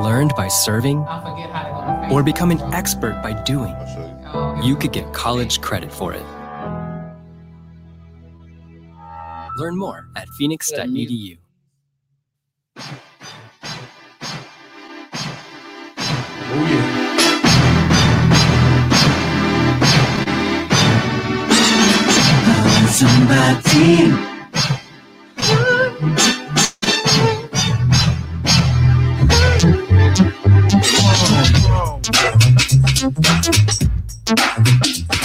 learned by serving, or become an expert by doing, you could get college credit for it. Learn more at phoenix.edu. Oh yeah. Somebody.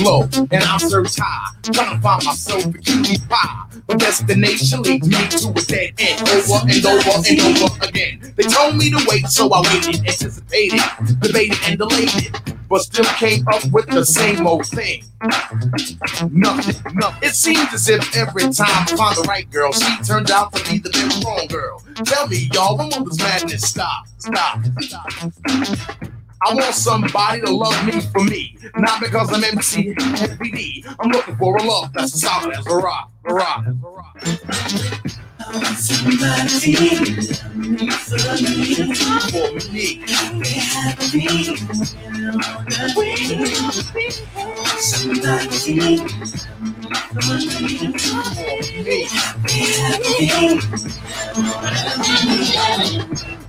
low and I search high, trying to find myself a cutie pie. But destination leads me to a dead end, over and over and over again. They told me to wait, so I waited, anticipated, debated and delayed but still came up with the same old thing. Nothing, nothing. It seems as if every time I find the right girl, she turns out to be the wrong girl. Tell me, y'all, when will this madness stop? Stop, stop. I want somebody to love me for me, not because I'm MC FPD. I'm looking for a love that's solid as a rock, a rock. For me.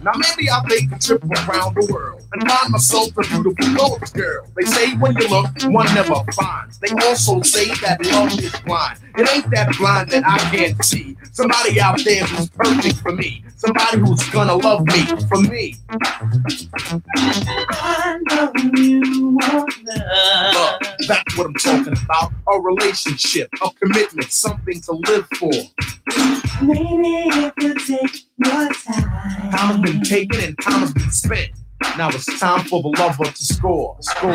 Now maybe I'll take a trip around the world and find myself a beautiful girl. They say when you look, one never finds. They also say that love is blind. It ain't that blind that I can't see. Somebody out there who's perfect for me. Somebody who's gonna love me for me. I you love. Love, that's what I'm talking about. A relationship, a commitment, something to live for. Maybe it could take time. Time has been taken and time has been spent. Now it's time for the lover to score. Score.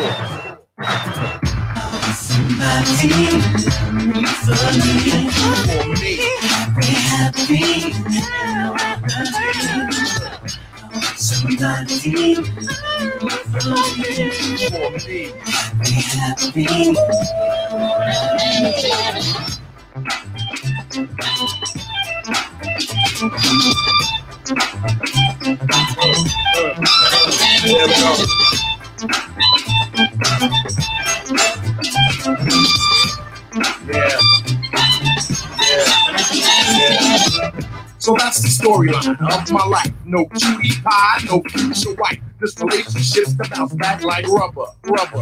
Somebody For me. For me. So that's the storyline of my life. No cutie pie, no future wife. This relationship's bounce back like rubber, rubber.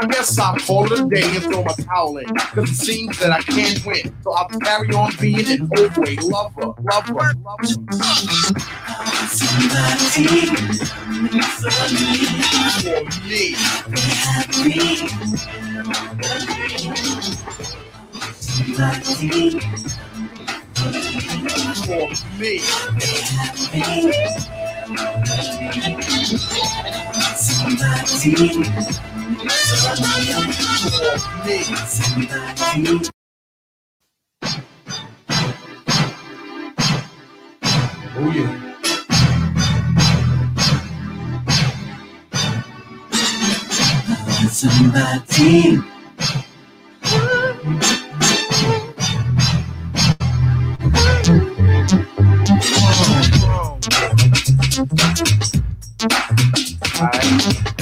I guess I'll call it a day and throw my towel in. Cause it seems that I can't win. So I'll carry on being an overweight lover, lover, lover. Somebody For me. For me. For me. Oh yeah. Somebody. All right.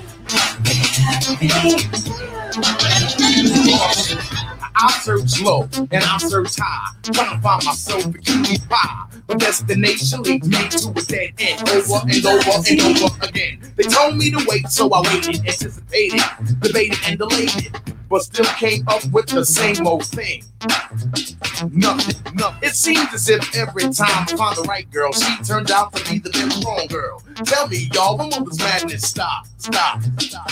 Oh, oh, I search low and I search high, trying to find myself a key pie. But destination leads me to a dead end, over and over and over again. They told me to wait, so I waited, anticipated, debated, and delayed it but still came up with the same old thing. Nothing, nothing. It seems as if every time I find the right girl, she turned out to be the wrong girl. Tell me, y'all, when will this madness stop? Stop, stop.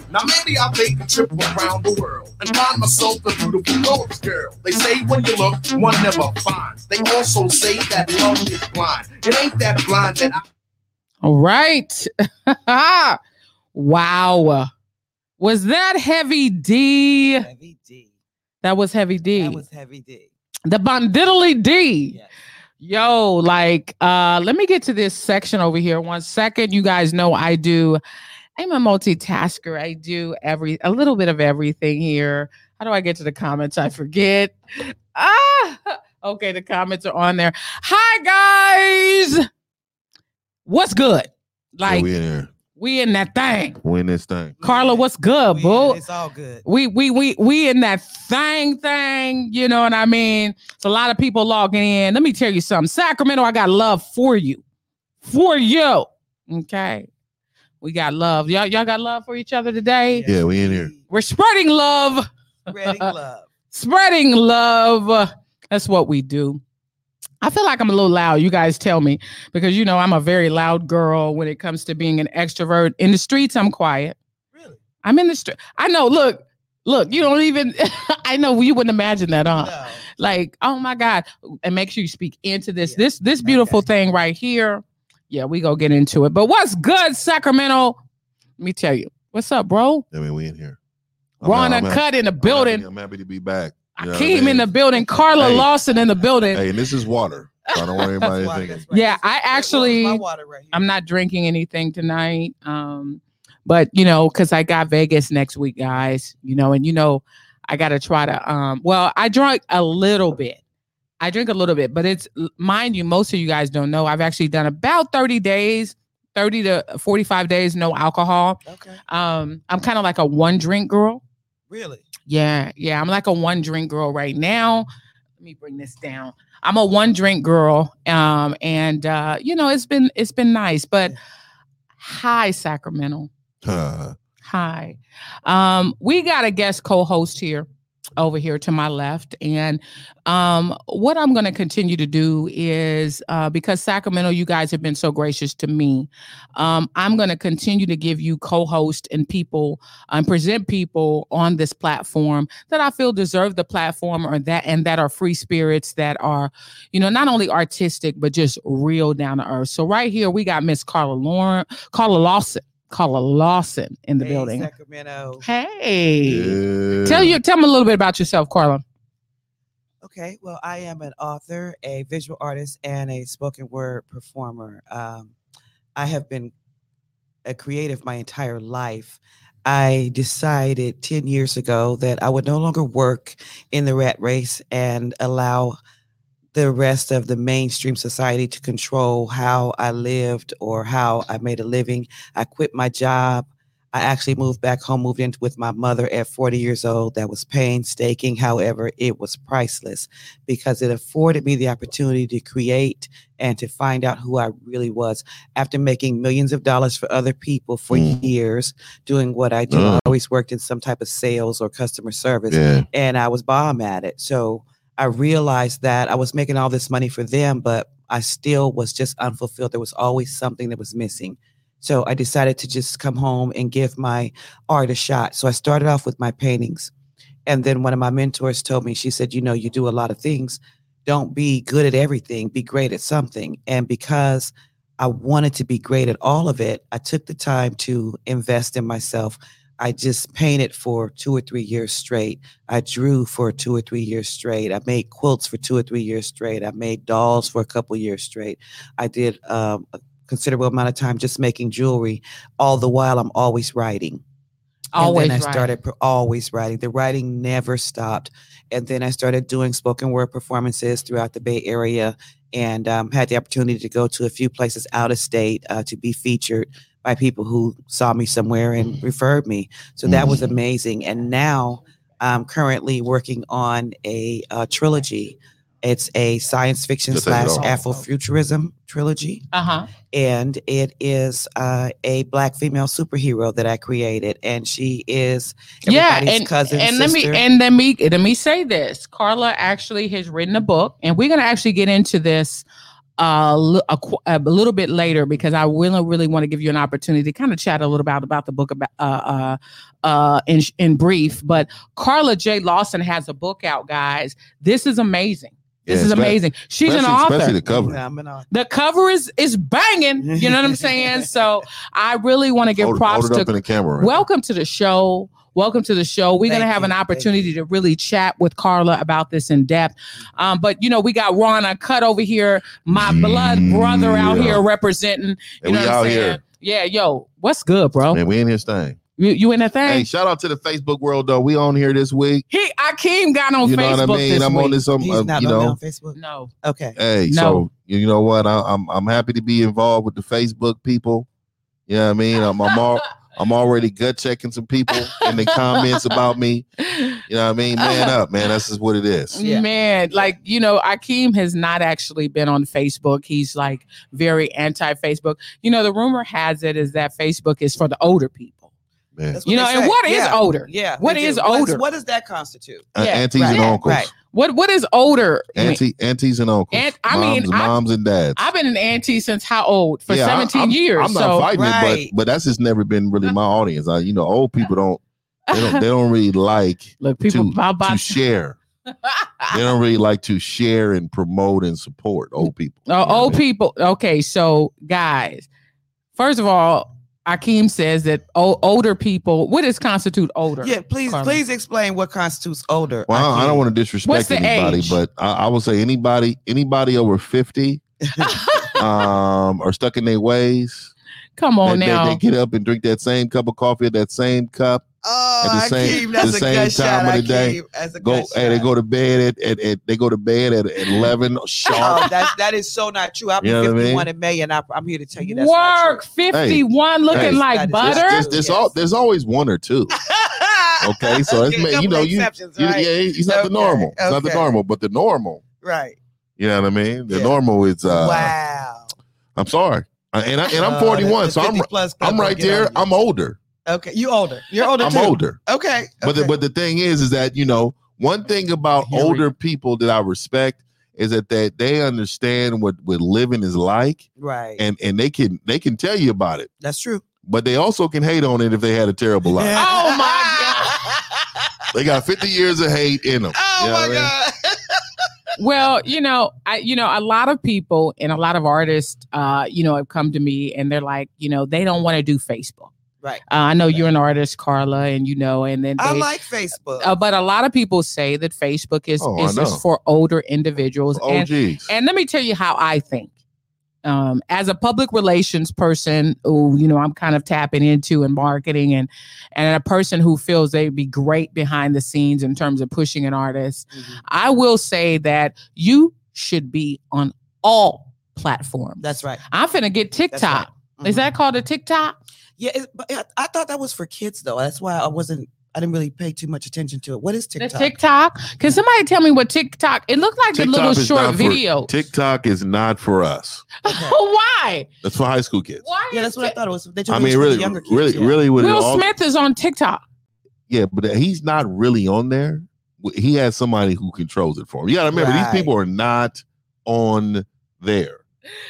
Now maybe I'll take a trip around the world and find myself a beautiful gorgeous girl. They say when you look, one never finds. They also say that love is blind. It ain't that blind that I All right. wow. Was that heavy D? Heavy D. That was heavy D. That was heavy D. the Bondiddly D. Yes. Yo, like, uh, let me get to this section over here. One second. You guys know I do. I'm a multitasker. I do every a little bit of everything here. How do I get to the comments? I forget. Ah, okay. The comments are on there. Hi guys. What's good? Yeah, Like we in here. we in that thing. We in this thing. Carla, what's good, We- boo? It's all good. we we we we in that thing thing you know what i mean it's a lot of people logging in let me tell you something sacramento i got love for you for you okay we got love. Y'all y'all got love for each other today? Yeah, we in here. we're spreading love. Spreading love. spreading love. That's what we do. I feel like i'm a little loud. You guys tell me. Because you know i'm a very loud girl when it comes to being an extrovert. In the streets i'm quiet. Really? i'm in the street i know look look you don't even i know you wouldn't imagine that huh? No. like oh my god. And make sure you speak into this. Yeah. this this beautiful Okay. thing right here yeah we go get into it but what's good sacramento let me tell you what's up bro I mean, we in here. I'm ron ha- I'm cut in the I'm building happy- I'm happy to be back. You know what I Akeem in the building carla Hey. lawson in the building Hey, and this is water. So I don't worry about That's why- anything. right. Yeah, I this was actually- my water right here. i'm not drinking anything tonight um but you know because i got vegas next week guys you know and you know i gotta try to um well i drank a little bit i drink a little bit but it's mind you most of you guys don't know i've actually done about 30 days 30 to 45 days no alcohol. Okay. um i'm kind of like a one drink girl. Really? yeah yeah i'm like a one drink girl right now. Let me bring this down. I'm a one drink girl um and uh you know it's been it's been nice but hi sacramento. Uh, Hi. Um, we got a guest co-host here over here to my left. And um, what I'm going to continue to do is uh, because Sacramento, you guys have been so gracious to me, um, I'm going to continue to give you co-host and people and present people on this platform that I feel deserve the platform or that and that are free spirits that are, you know, not only artistic but just real down to earth. So right here we got Miss Carla Lauren, Carla Lawson, Carla Lawson in the Hey, building. Sacramento. Hey. yeah. Tell you tell me a little bit about yourself, Carla. Okay, well, I am an author, a visual artist, and a spoken word performer. Um, I have been a creative my entire life. I decided 10 years ago that I would no longer work in the rat race and allow the rest of the mainstream society to control how I lived or how I made a living. I quit my job. I actually moved back home, moved in with my mother at 40 years old. That was painstaking. However, it was priceless because it afforded me the opportunity to create and to find out who I really was. After making millions of dollars for other people for Mm. years, doing what I do, I always worked in some type of sales or customer service Yeah. and I was bomb at it. So I realized that I was making all this money for them, but I still was just unfulfilled. There was always something that was missing. So I decided to just come home and give my art a shot. So I started off with my paintings. And then one of my mentors told me, she said, You know, you do a lot of things. Don't be good at everything, be great at something. And because I wanted to be great at all of it, I took the time to invest in myself. I just painted for two or three years straight. I drew for two or three years straight. I made quilts for two or three years straight. I made dolls for a couple years straight. I did um, a considerable amount of time just making jewelry. All the while, I'm always writing. Always and then I right. started pro- always writing. The writing never stopped. And then I started doing spoken word performances throughout the Bay Area and um, had the opportunity to go to a few places out of state uh, to be featured by people who saw me somewhere and referred me. So that was amazing. And now I'm currently working on a, uh trilogy. It's a science fiction Just slash off. Afrofuturism trilogy Uh-huh. and it is uh, a black female superhero that I created, and she is Yeah, everybody's and, cousin, and let me and let me let me say this. Carla actually has written a book, and we're gonna actually get into this uh, a, a little bit later because I really really want to give you an opportunity to kind of chat a little about about the book about uh uh uh in in brief. But Carla J Lawson has a book out, guys. This is amazing. This Yeah, is amazing. She's an author. Especially the cover. Yeah, I'm an author. the cover is is banging. You know what I'm saying? So I really want to give Hold, props hold it to in the camera. right welcome to the show. Welcome to the show. We're going to have you. an opportunity to really chat with Carla about this in depth. Um, but you know, we got Ron Cut over here, my blood brother out Yeah. here representing. You And know we what I'm out saying? here. Yeah, yo, what's good, bro? Man, we in his thing. You, you in that thing? Hey, shout out to the Facebook world though. We on here this week. he Akeem got on You know Facebook what I mean? I'm week. on this. Um, He's uh, not you on, know, on Facebook. No, Okay. Hey, No. so you know what? I, I'm I'm happy to be involved with the Facebook people. You know what I mean? I'm I'm, all, I'm already gut checking some people in the comments about me. You know what I mean? Man up, man. That's just what it is. Yeah. Man, like you know, Akeem has not actually been on Facebook. He's like very anti-Facebook. You know, the rumor has it is that Facebook is for the older people. Man. You know, and say. what is Yeah. older? Yeah. What they is do. What's- older? What does that constitute? Uh, Yeah, aunties right. and uncles. Right. What what is older? mean, Auntie, aunties and uncles. Aunt- I moms, mean, I- moms and dads. I've been an auntie since how old? For Yeah, 17 I'm- years. I'm not so fighting Right. it, but but that's just never been really my audience. I, you know, old people don't they don't they don't really like look, people to, about, to share. They don't really like to share and promote and support old people. Oh, You know old I mean? people. Okay, so guys, first of all, Akeem says that o- older people. What does constitute older? Yeah. Please, Carla. please explain what constitutes older. Well, I don't, I don't want to disrespect What's anybody, age? but I, I would say anybody anybody over fifty um are stuck in their ways. Come on they, they- now. they get up and drink that same cup of coffee at that same cup. Oh, At the same- Akeem, that's the a same good shot. time of the day, Akeem. That's a Go good hey, they go to bed at, at, at they go to bed at, at eleven sharp. Oh, that that is so not true. I'll be You know what I mean? 51 in May, and I, I'm here to tell you that's not Work 51 looking hey, like butter. There's, there's, Yes. all, there's always one or two. Okay, so it's Okay, ma- you know you, exceptions, you yeah, he's not the Okay, normal. It's not the normal, but the normal. right. You know what I mean? The Yeah. normal is. uh wow. I'm sorry, and I, and I'm Uh, 41, the so I'm plus I'm right there. I'm older. okay. You older. You're older I'm too. older. Okay. But the, but the thing is, is that you know one thing about Here we- older people that I respect is that they they understand what what living is like, right. and and they can they can tell you about it, that's true. but they also can hate on it if they had a terrible life. Oh, my god! They got 50 years of hate in them. oh You know my what I mean? god. Well, you know, I you know, a lot of people and a lot of artists uh, you know, have come to me and they're like, you know, they don't want to do Facebook. Right. Uh, I know you're an artist, Carla, and you know, and then I like Facebook. uh, but a lot of people say that Facebook is Oh, is just for older individuals. Oh, and geez. and let me tell you how I think. Um, as a public relations person who, you know, I'm kind of tapping into in marketing and and a person who feels they'd be great behind the scenes in terms of pushing an artist, Mhm. I will say that you should be on all platforms. That's right. I'm finna get TikTok. Is Mhm. that called a TikTok? Yeah, it, but I, I thought that was for kids though. That's why I wasn't. I didn't really pay too much attention to it. What is TikTok? The TikTok? TikTok? Can somebody tell me what TikTok? It looked like a TikTok little short not for- video. TikTok is not for us. Okay. Why? That's for high school kids. Why? Yeah, that's what I thought it was. They told I me mean, it was for really, the younger kids. really, yeah. really, with Will all, Smith is on TikTok. yeah, but he's not really on there. He has somebody who controls it for him. You got to remember, Right. these people are not on there.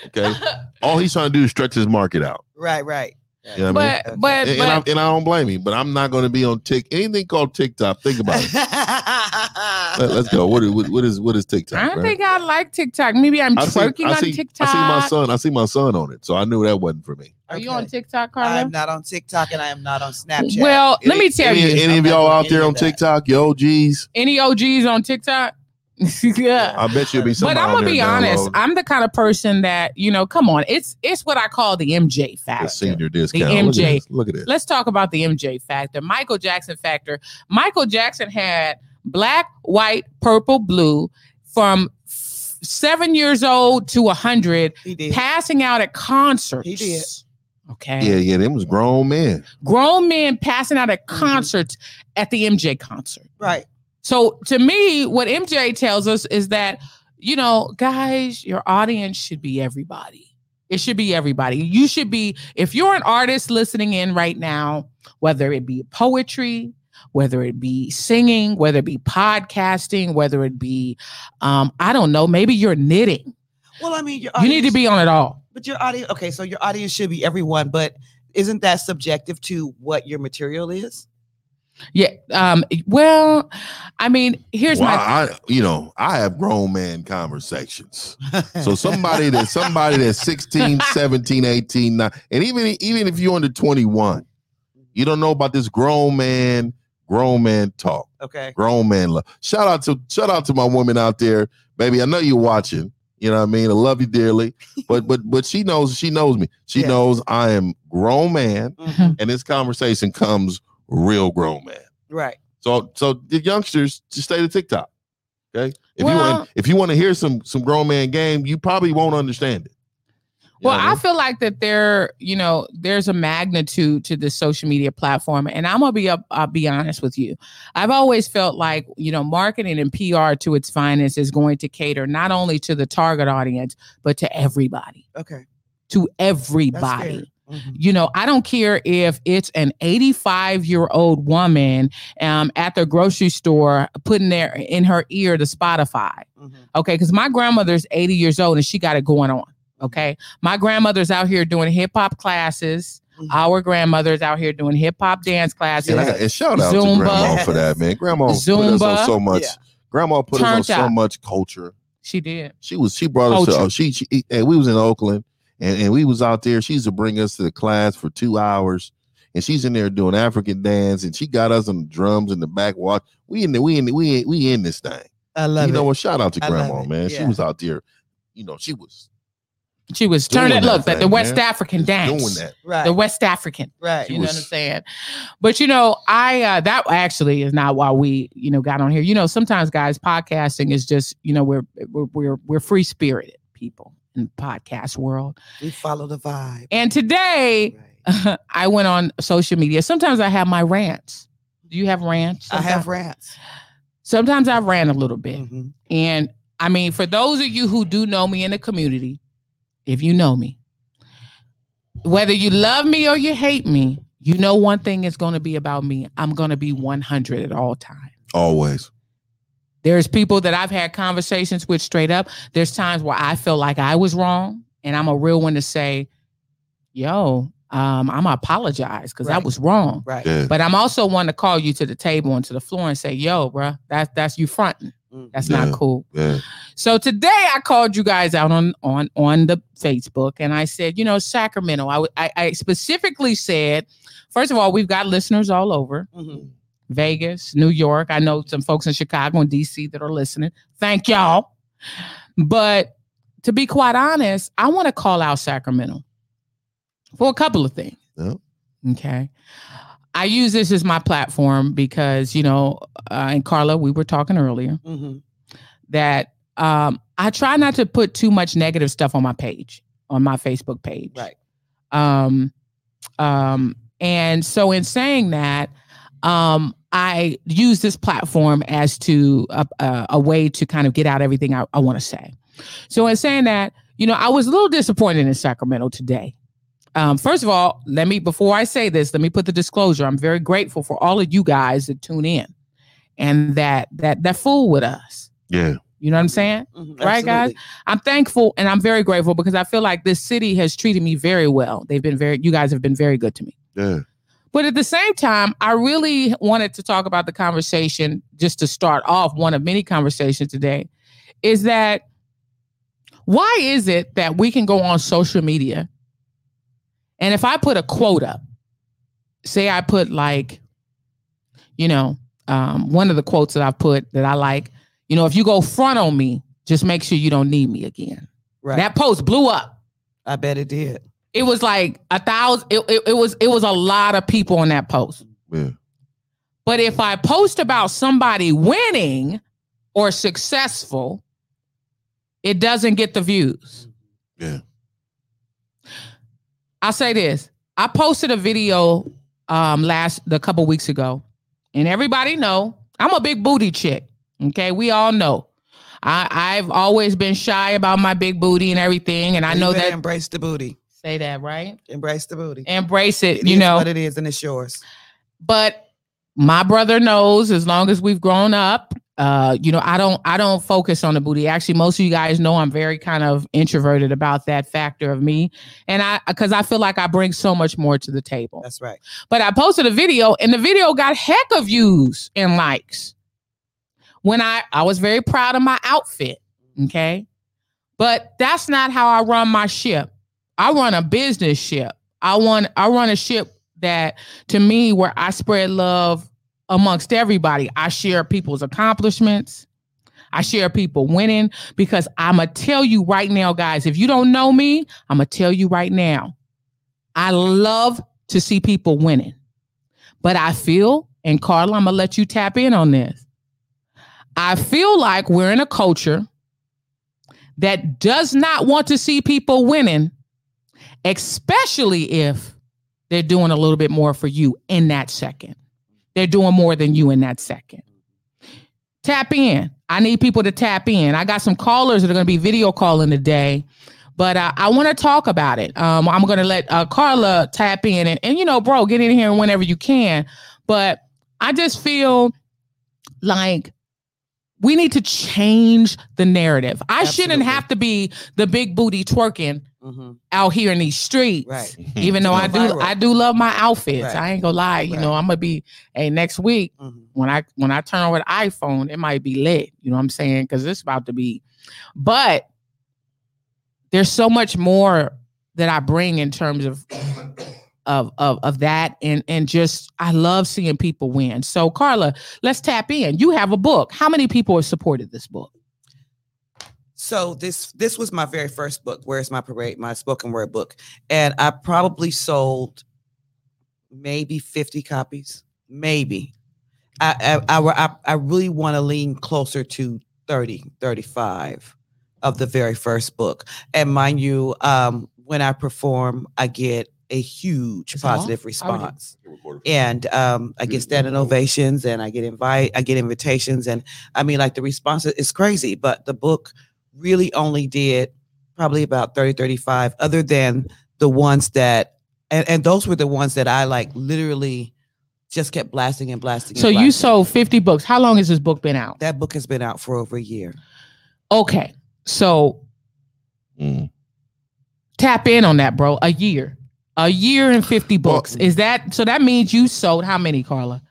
Okay, all he's trying to do is stretch his market out. Right, right. You know what I mean? but but And, but and, I, and I don't blame you, but I'm not going to be on Tik anything called TikTok. Think about it. Let, us go. What, is- what, what is what is TikTok? I don't man? think I like TikTok. Maybe I'm I see, twerking I on see, TikTok. I see my son. I see my son on it, so I knew that wasn't for me. Are you on TikTok, Carla? I'm not on TikTok and I am not on Snapchat. Well, let me tell any, you, any I'm of y'all out there on. TikTok, yo, OGs, any OGs on TikTok? yeah. I bet you'll be But. I'm gonna be honest. downloading I'm the kind of person that you know. Come on, it's it's what I call the MJ The factor. senior discount. Look MJ. at this. Look at this. Let's talk about the MJ factor. Michael Jackson factor. Michael Jackson had black, white, purple, blue from f- seven years old to a hundred, passing out at concerts. He did. Okay. Yeah, yeah, them was grown men. Grown men passing out at Mhm. concerts at the MJ concert. Right. So to me, what MJ tells us is that, you know, guys, your audience should be everybody. It should be everybody. You should be, if you're an artist listening in right now, whether it be poetry, whether it be singing, whether it be podcasting, whether it be, um, I don't know, maybe you're knitting. Well, I mean, your You need to be on it all. But your audience, okay, so your audience should be everyone, but isn't that subjective to what your material is? Yeah. Um, well, I mean, here's Well, my I, you know, I have grown man conversations. So somebody that somebody that's 16, 17, 18, 9, and even even if you're under 21, you don't know about this grown man, grown man talk, okay. grown man love. Shout out to shout out to my woman out there, baby. I know you're watching. You know what I mean? I love you dearly. But but but she knows she knows me. She Yeah. knows I am grown man, Mhm. and this conversation comes real grown man. Right. So so the youngsters just stay to TikTok. Okay. If you want if you want to hear some some grown man game, you probably won't understand it. You Well, know what I feel like that there, you know, there's a magnitude to this social media platform, and I'm gonna be up. I'll be honest with you. I've always felt like you know, marketing and PR to its finest is going to cater not only to the target audience but to everybody, Okay. to That's everybody. Fair. Mhm. You know, I don't care if it's an 85 year old woman um, at the grocery store putting their in her ear the Spotify. Mhm. Okay, because my grandmother's 80 years old and she got it going on. Okay, my grandmother's out here doing hip hop classes. Mhm. Our grandmother's out here doing hip hop dance classes. and, I, and shout out Zumba. to grandma for that, man. Grandma put us on Zumba. so much. Yeah. Grandma put us on so out. much culture. She did. She was she brought us to oh, she, she and we was in Oakland and, and we was out there. She used to bring us to the class for two hours. And she's in there doing African dance, and she got us on the drums in the back. Watch, we in the, we in the, we in, we in this thing. I love you know it. what? Shout out to I grandma, it. man. She was out there. You know, she was She was Doing turning. that Look, the, the West man. African dance. doing that. Right. The West African. right. You know what I'm saying? But you know, I uh that actually is not why we, you know, got on here. You know, sometimes guys, podcasting is just, you know, we're we're we're, we're free spirited people in the podcast world. We follow the vibe. And today Right. I went on social media. Sometimes I have my rants. Do you have rants? I have rants. Sometimes I ran a little bit. Mhm. And I mean, for those of you who do know me in the community, if you know me, whether you love me or you hate me, you know one thing is going to be about me. I'm going to be 100 at all times. Always. There's people that I've had conversations with straight up. There's times where I feel like I was wrong, and I'm a real one to say, "Yo, um, I'm gonna apologize because I was wrong." Right. Yeah. But I'm also one to call you to the table and to the floor and say, "Yo, bruh, that's that's you fronting. Mhm. That's Yeah. not cool." Yeah. So today I called you guys out on on on the Facebook and I said, you know, Sacramento. I I specifically said, first of all, we've got listeners all over Mhm. Vegas, New York. I know some folks in Chicago and DC that are listening. Thank y'all. But to be quite honest, I want to call out Sacramento for a couple of things. Yeah. Okay. I use this as my platform because, you know, uh, and Carla, we were talking earlier Mhm. that um, I try not to put too much negative stuff on my page, on my Facebook page. Right. Um, um, and so in saying that, um, I use this platform as to a, a, a way to kind of get out everything I, I want to say. So in saying that, you know, I was a little disappointed in Sacramento today. Um, first of all, let me before I say this, let me put the disclosure. I'm very grateful for all of you guys that tune in and that that that fool with us Yeah. You know what I'm saying? Mhm, Right, guys? I'm thankful and I'm very grateful because I feel like this city has treated me very well. They've been very, you guys have been very good to me. Yeah. But at the same time, I really wanted to talk about the conversation just to start off one of many conversations today is that why is it that we can go on social media and if I put a quote up, say I put like, you know, um, one of the quotes that I put that I like, you know, if you go front on me, just make sure you don't need me again. Right. That post blew up I bet it did. It was like a thousand it, it, it was it was a lot of people on that post Yeah. but if i post about somebody winning or successful it doesn't get the views Yeah. i'll say this i posted a video um last a couple weeks ago and everybody know i'm a big booty chick okay we all know I, I've always been shy about my big booty and everything, and I You know better that. embrace the booty. Say that right. Embrace the booty. Embrace it. It you is know, what it is, and it's yours. but my brother knows as long as we've grown up uh you know i don't i don't focus on the booty actually most of you guys know i'm very kind of introverted about that factor of me and i because i feel like i bring so much more to the table That's right. but i posted a video and the video got heck of views and likes when i i was very proud of my outfit okay but that's not how i run my ship i run a business ship i want i run a ship that to me where I spread love amongst everybody. I share people's accomplishments. I share people winning because I'm going to tell you right now, guys, if you don't know me, I'm going to tell you right now. I love to see people winning. But I feel, and Carla, I'm going to let you tap in on this. I feel like we're in a culture that does not want to see people winning, especially if they're doing a little bit more for you in that second. They're doing more than you in that second. Tap in. I need people to tap in. I got some callers that are going to be video calling today, but uh, I want to talk about it. Um, I'm going to let uh, Carla tap in and, and, you know, bro, get in here whenever you can. But I just feel like we need to change the narrative. I shouldn't have to be the big booty twerking hmm out here in these streets. Right. Even though I do, viral. I do love my outfits. Right. I ain't gonna lie. You know, I'm gonna be. Hey, next week hmm when I when I turn over the iPhone, it might be lit. You know what I'm saying? Because it's about to be. But there's so much more that I bring in terms of of of of that, and and just I love seeing people win. So Carla, let's tap in. You have a book. How many people have supported this book? So this this was my very first book. Where's my parade? My spoken word book, and I probably sold maybe fifty copies, maybe. I I I, I, I really want to lean closer to 30, 35 of the very first book. And mind you, um, when I perform, I get a huge Is positive How response and um, I get standing ovations and I get invite, I get invitations, and I mean, like the response is crazy. But the book really only did probably about 30, 35, other than the ones that, and, and those were the ones that I like literally just kept blasting and blasting. and So you sold 50 books. How long has this book been out? that book has been out for over a year. Okay, so Mm. tap in on that, bro. A year, a year and 50 books. Is that so? That means you sold how many, Carla?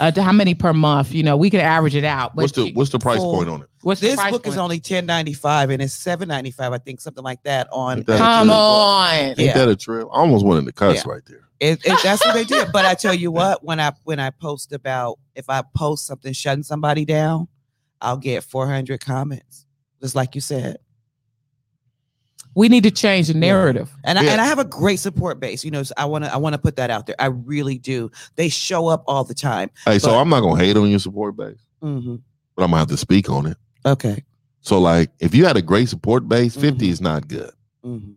Uh, to how many per month? You know, we can average it out. What's the what's the price Full. point on it? what's the This price book is only ten ninety five and it's seven ninety five, I think, something like that. On Ain't that a Come trip? on. Ain't Yeah. that a trip? I almost wanted to cuss Yeah. right there. It, it, that's what they did. But I tell you what, when I when I post about if I post something shutting somebody down, I'll get 400 comments, just like you said. We need to change the narrative. And I, Yeah. and I have a great support base. You know, so I want to I want to put that out there. I really do. They show up all the time. Hey, so I'm not gonna hate on your support base, hmm but I'm gonna have to speak on it. Okay. So like, if you had a great support base, 50 Mhm. is not good. hmm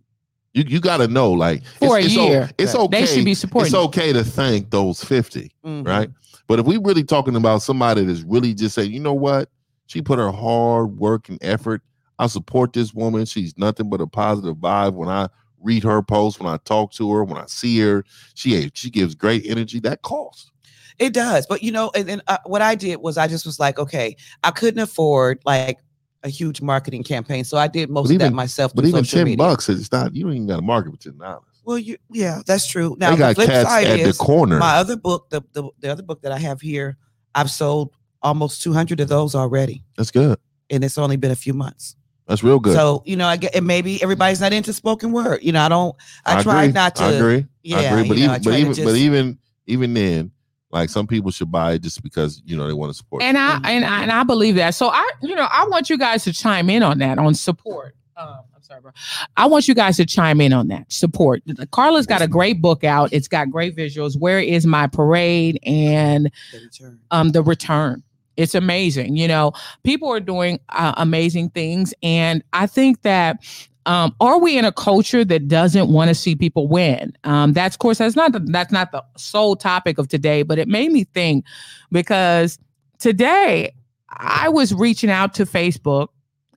You you got to know like For it's, a it's o- year. it's okay. They should be supporting. It's okay to thank those 50, Mm-hmm. right? But if we really talking about somebody that's really just saying, you know what, she put her hard work and effort. I support this woman. She's nothing but a positive vibe. When I read her posts, when I talk to her, when I see her, she she gives great energy. That costs. It does, but you know, and then uh, what I did was I just was like, okay, I couldn't afford like a huge marketing campaign. So I did most But of that myself. But even ten media. bucks, it's not. You don't even got to market for ten dollars. Well, you yeah, that's true. Now They the got flip cats side at the is corner. my other book, the, the the other book that I have here, I've sold almost 200 of those already, That's good. and it's only been a few months. That's real good. So you know, I get and maybe everybody's not into spoken word. You know, I don't. I, I try agree. not to. I agree. Yeah, I agree. But you know, I even, but try to even, but even, even then, like some people should buy it just because you know they want to support. And I and I, and I believe that. So I, you know, I want you guys to chime in on that on support. Um, I'm sorry, bro. I want you guys to chime in on that support. Carla's got a great book out. It's got great visuals. Where is my parade and the return. um the return? It's amazing. You know, people are doing uh, amazing things, and I think that. Um, are we in a culture that doesn't want to see people win? Um, that's of course that's not the, that's not the sole topic of today, but it made me think because today I was reaching out to Facebook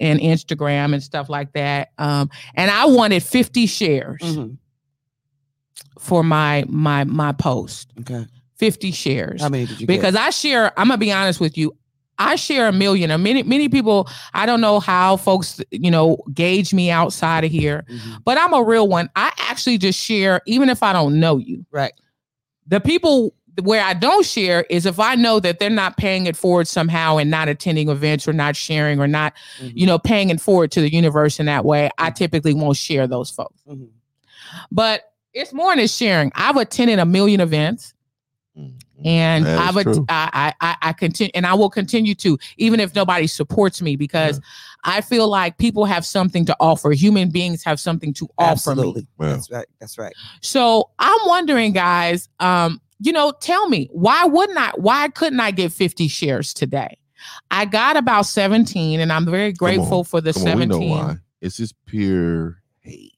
and Instagram and stuff like that, um, and I wanted 50 shares Mhm. for my my my post. Okay. 50 shares How many did you because get? I share. I'm gonna be honest with you. I share a million. And many many people. I don't know how folks you know gauge me outside of here, Mhm. but I'm a real one. I actually just share, even if I don't know you. Right. The people where I don't share is if I know that they're not paying it forward somehow and not attending events or not sharing or not, Mhm. you know, paying it forward to the universe in that way. I typically won't share those folks. Mhm. But it's more than sharing. I've attended a million events. And I've att- true. I, I I I continue and I will continue to even if nobody supports me because I feel like people have something to offer. Human beings have something to offer me. Absolutely. That's right. That's right. So I'm wondering, guys, um, you know, tell me why wouldn't I? Why couldn't I get 50 shares today? I got about 17, and I'm very grateful on, for the Come on, we 17. know why. It's just pure hate.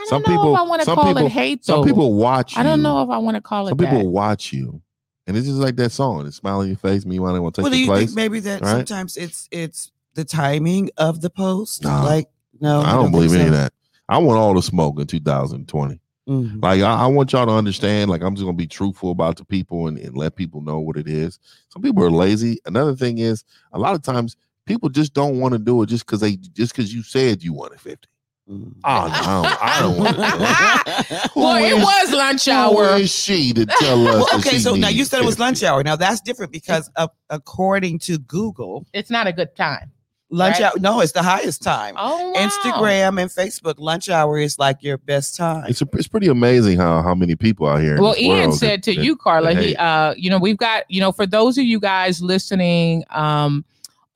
I don't Some know people- if I want to some call people- it hate though. Some people watch. I don't know if I want to call it Some that. people watch you, and it's just like that song. It's smile on your face. Meanwhile, they want to take Well, do your you place. think maybe that right? sometimes it's it's the timing of the post? No. Like no, I you don't believe think any of that. I want all the smoke in 2020. Mhm. Like I, I want y'all to understand. Like I'm just gonna be truthful about the people and, and let people know what it is. Some people are lazy. Another thing is a lot of times people just don't want to do it just because they just because you said you wanted 50. Oh no, I don't, want to. well, it was lunch hour. is she to tell us? Well, okay, so now you needs said it was lunch hour. Now that's different because uh, according to Google, It's not a good time. lunch Right. hour no, it's the highest time. Oh, wow. Instagram and Facebook, lunch hour is like your best time. It's a, it's pretty amazing how how many people out here. in Well, this Ian world said that- to that- you, Carla, that he, uh, you know, we've got, you know, for those of you guys listening, um,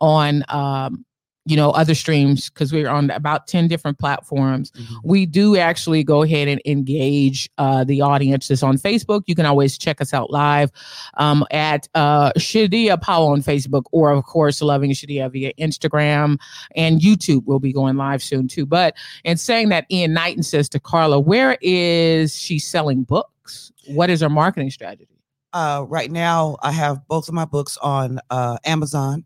on, um, you know, other streams because we're on about ten different platforms. Mhm. We do actually go ahead and engage uh, the audience that's on Facebook. You can always check us out live um, at uh, Shadia Powell on Facebook, or of course, Loving Shadia via Instagram and YouTube. will be going live soon too. But in saying that, Ian Knighton says to Carla, "Where is she selling books? What is her marketing strategy?" Uh, right now, I have both of my books on uh, Amazon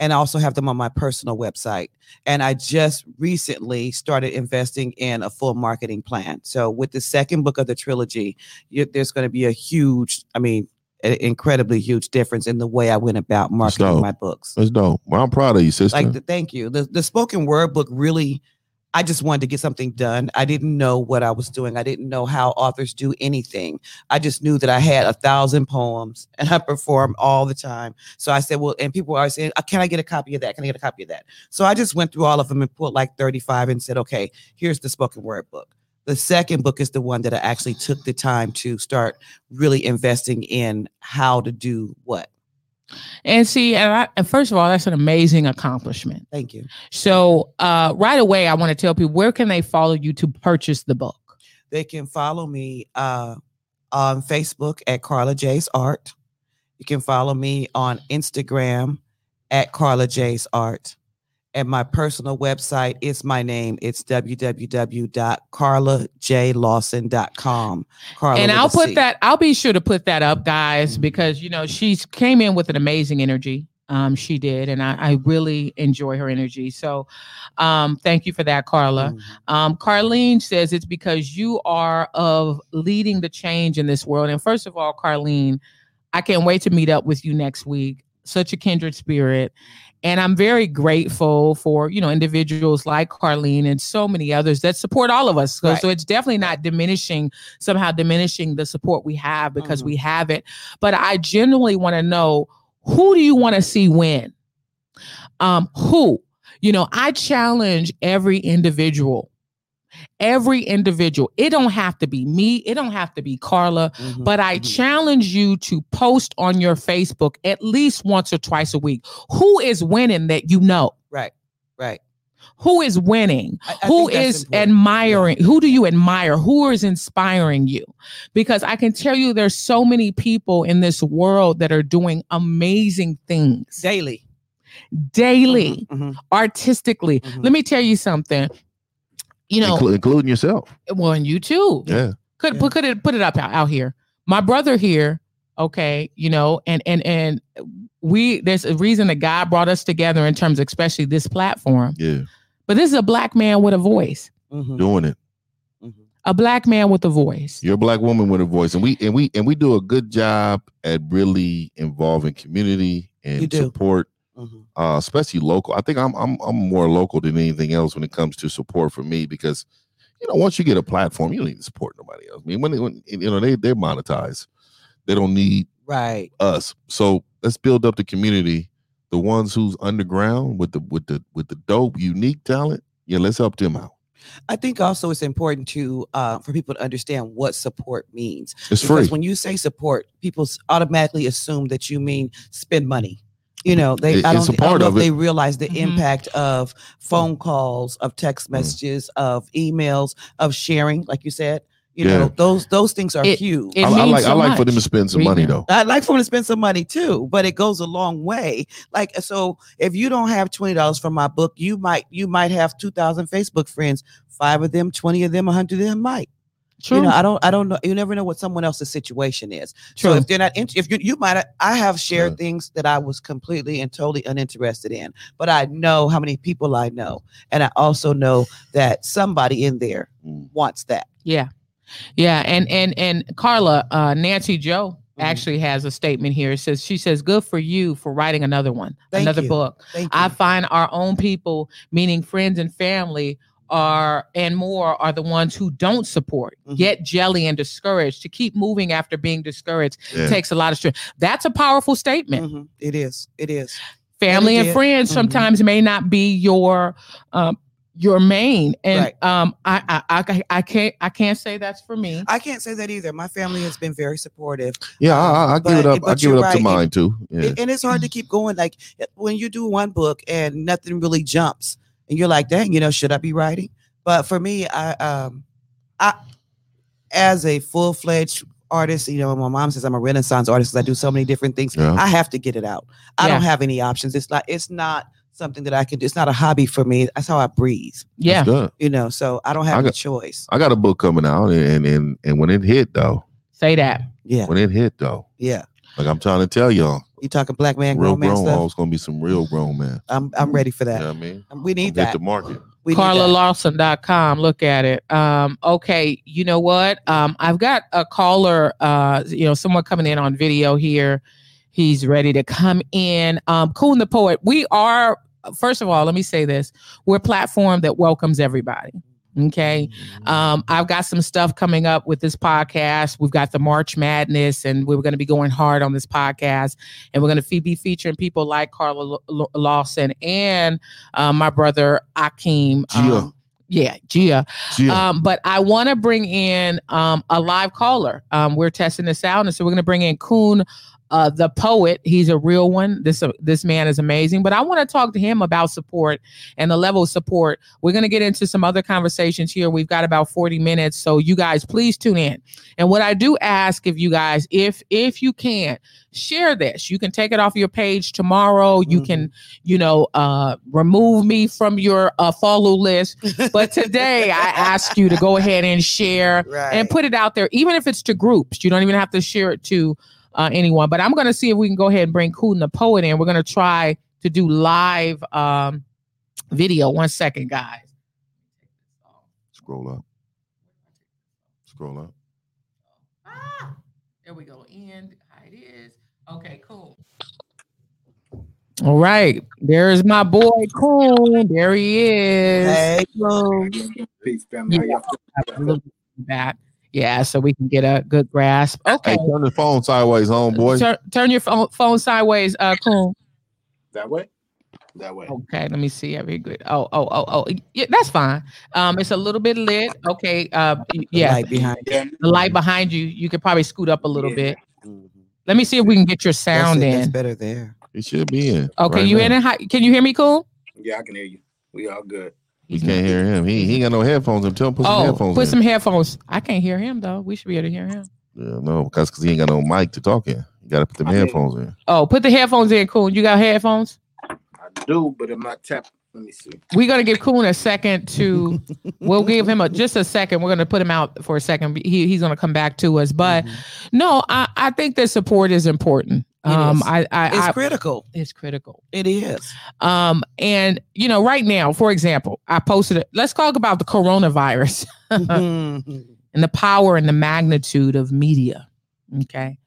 and I also have them on my personal website. And I just recently started investing in a full marketing plan. So, with the second book of the trilogy, you, there's going to be a huge, I mean, an incredibly huge difference in the way I went about marketing my books. That's dope. Well, I'm proud of you, sister. Like, the, thank you. The, the spoken word book really, I just wanted to get something done. I didn't know what I was doing. I didn't know how authors do anything. I just knew that I had a thousand poems and I perform all the time. So I said, well, and people are saying, "Uh, can I get a copy of that? Can I get a copy of that? So I just went through all of them and pulled like 35 and said, okay, here's the spoken word book. The second book is the one that I actually took the time to start really investing in how to do what. And see, and, I, and first of all, that's an amazing accomplishment. Thank you. So, uh, right away, I want to tell people where can they follow you to purchase the book. They can follow me uh, on Facebook at Carla J's Art. You can follow me on Instagram at Carla J's Art. And my personal website is my name. It's www.carlajlawson.com. Carla and I'll put C. that. I'll be sure to put that up, guys, because you know she's came in with an amazing energy. Um, she did, and I, I really enjoy her energy. So, um, thank you for that, Carla. Mhm. Um, Carlene says it's because you are of leading the change in this world. And first of all, Carlene, I can't wait to meet up with you next week. such a kindred spirit. And I'm very grateful for, you know, individuals like Carlene and so many others that support all of us. So, Right. so it's definitely not diminishing, somehow diminishing the support we have because Mhm. we have it. But I genuinely want to know who do you want to see win? Um, who? You know, I challenge every individual. Every individual. It don't have to be me. It don't have to be Carla. Mhm, But I mhm. challenge you to post on your Facebook at least once or twice a week. Who is winning that you know? right, right. Who is winning? I- I Who is important. admiring? Who do you admire? Who is inspiring you? Because I can tell you there's so many people in this world that are doing amazing things daily, daily, Mhm, mhm. artistically. Mhm. Let me tell you something. You know, Inclu- including yourself. well, and you too. Yeah. could Yeah. put could it put it up out, out here. My brother here, okay, you know, and and and we there's a reason that God brought us together in terms, of especially this platform. Yeah. But this is a black man with a voice, Mhm, Doing it. mhm. a black man with a voice. You're a black woman with a voice, and we and we and we do a good job at really involving community and support, Mhm. uh, especially local. I think I'm I'm I'm more local than anything else when it comes to support for me because, you know, once you get a platform, you don't need to support nobody else. I mean, when, they- when you know they they're monetized, they don't need Right. us. So let's build up the community, the ones who's underground with the with the with the dope, unique talent. Yeah, let's help them out. I think also it's important to uh, for people to understand what support means. It's because free. when you say support, people automatically assume that you mean spend money. You know, they It- I it's don't, a I don't part know of if it. they realize the Mhm. impact of phone calls, of text Mm. messages, of emails, of sharing, like you said. You Yeah. know, those those things are It- huge. it I, I like so I like for them to spend some money though. I'd like for them to spend some money too, but it goes a long way. Like so, if you don't have twenty dollars for my book, you might you might have two thousand Facebook friends. Five of them, twenty of them, a hundred of them might. True. You know, I don't I don't know. You never know what someone else's situation is. True. So if they're not, int- if you you might, I have shared Yeah. things that I was completely and totally uninterested in, but I know how many people I know, and I also know that somebody in there Mm. wants that. yeah. Yeah. And and and Carla, uh Nancy Joe Mhm. actually has a statement here. It says she says, Good for you for writing another one, Thank another you. book. Thank you. I find our own people, meaning friends and family, are and more are the ones who don't support, Mhm. get jelly and discouraged. To keep moving after being discouraged Yeah. takes a lot of strength. That's a powerful statement. Mhm. It is. It is. Family and did. friends Mhm. sometimes may not be your um your main. And Right. um I, I I I can't I can't say that's for me. I can't say that either. My family has been very supportive. Yeah, I, I, I give But- it up. I give it you're up to mine too. Yeah. It- and it's hard to keep going. Like when you do one book and nothing really jumps, and you're like, "Dang, you know, should I be writing?" But for me, I um, I as a full fledged artist, you know, my mom says I'm a Renaissance artist because I do so many different things. Yeah. I have to get it out. I Yeah. don't have any options. It's not. It's not something that I can do. It's not a hobby for me. That's how I breathe. Yeah. You know, so I don't have I any got- choice. I got a book coming out, and and and when it hit though, Say that. Yeah, when it hit though, yeah. like I'm trying to tell y'all, You talking black man, real grown man grown. Stuff? it's gonna be some real grown man. I'm I'm ready for that. You know what I mean? We need Hit that. the market. We need that. CarlaLawson.com. Look at it. Um, okay, you know what? Um, I've got a caller, uh, you know, someone coming in on video here. He's ready to come in. Um, Coon the Poet. We are, first of all, let me say this. We're a platform that welcomes everybody. Okay. Um, I've got some stuff coming up with this podcast. We've got the March Madness, and we're going to be going hard on this podcast. And we're going to be featuring people like Carla L- Lawson and uh, my brother Akeem. Gia. Um, yeah, Gia. Yeah. Um, but I want to bring in um, a live caller. Um, we're testing this out, and so we're going to bring in Kuhn, uh, the poet. He's a real one. This uh, this man is amazing. But I want to talk to him about support and the level of support. We're going to get into some other conversations here. We've got about forty minutes, so you guys please tune in. And what I do ask of you guys, if if you can share this, you can take it off your page tomorrow. You Mhm. can, you know, uh, remove me from your uh, follow list. But today I ask you to go ahead and share right. and put it out there, even if it's to groups. You don't even have to share it to uh, anyone. But I'm going to see if we can go ahead and bring Coon the poet in. We're going to try to do live um, video. One second, guys. Scroll up. Scroll up. Ah, there we go. And it is. Okay, cool. All right. There's my boy Coon. There he is. Hey, Flo. Peace, family. How y'all A back. Yeah, so we can get a good grasp. Okay. Hey, turn the phone sideways, homeboy. Turn, turn your phone, phone sideways, uh, Coon. That way? That way. Okay, let me see. Every good. Oh, oh, oh, oh. Yeah, that's fine. Um, it's a little bit lit. Okay. Uh, y- The yeah, light behind. Yeah. the light behind you. You could probably scoot up a little Yeah. bit. Mhm. Let me see if we can get your That's sound it, That's in. better there. It should be in. Okay, right you now. in it? Hi- Can you hear me, Cool? Yeah, I can hear you. We all good. You can't hear him. He, he ain't got no headphones. in. Tell him put some Oh, headphones put in. some headphones. I can't hear him though. We should be able to hear him. Yeah, no, because cause he ain't got no mic to talk in. You got to put them I mean- headphones in. Oh, put the headphones in, Cool. You got headphones? I do, but I'm not tapped. Let me see. We're gonna give Coon a second to. we'll give him a just a second. We're gonna put him out for a second. He, he's gonna come back to us. But Mhm. no, I, I think that support is important. Um. I, I, it's I critical. it's critical. It is. Um, and you know, right now, for example, I posted it. Let's talk about the coronavirus Mhm. and the power and the magnitude of media. Okay.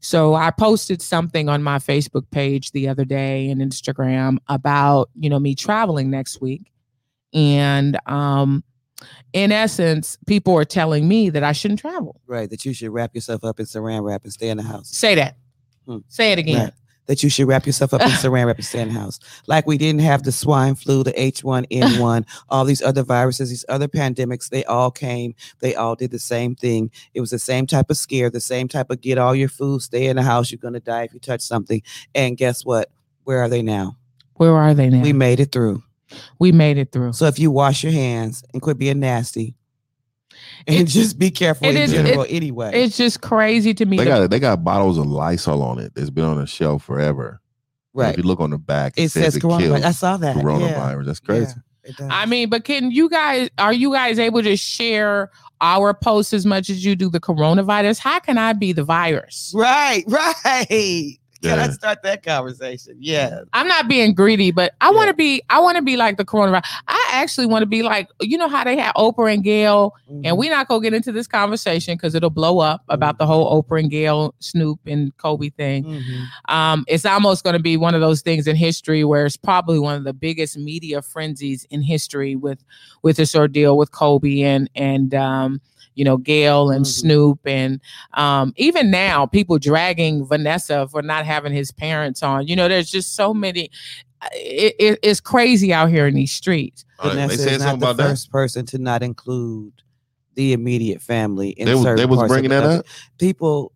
So I posted something on my Facebook page the other day and Instagram about, you know, me traveling next week. And um in essence, people are telling me that I shouldn't travel. right. That you should wrap yourself up in saran wrap and stay in the house. Say that. Hmm. Say it again. Right. That you should wrap yourself up in saran wrap and stay in the house. Like we didn't have the swine flu, the H1N1, all these other viruses, these other pandemics, they all came. They all did the same thing. It was the same type of scare, the same type of get all your food, stay in the house. You're going to die if you touch something. And guess what? Where are they now? Where are they now? We, made it through. We made it through. So if you wash your hands and quit being nasty and just be careful it in is- general it- anyway. It's just crazy to me. They got they got bottles of Lysol on it. That's been on the shelf forever. And right. If you look on the back, it, It says it coronavirus. I saw that. Yeah. coronavirus. That's crazy. Yeah. I mean, but can you guys are you guys able to share our posts as much as you do the coronavirus? How can I be the virus? Right, right. Can I Yeah. start that conversation? Yeah. I'm not being greedy, but I Yeah. want to be I want to be like the coronavirus. I actually want to be like you know how they had Oprah and Gail, Mm-hmm. and we're not gonna get into this conversation because it'll blow up about the whole Oprah and Gail, Snoop and Kobe thing. Mhm. um, it's almost going to be one of those things in history where it's probably one of the biggest media frenzies in history with with this ordeal with Kobe and and um, you know Gail and Mhm. Snoop and um, even now people dragging Vanessa for not having his parents on. You know, there's just so many. uh, It, it- it's crazy out here in these streets. Vanessa they said is not something the about that. first person to not include the immediate family. In They was, certain they was parts bringing the that country. up. People,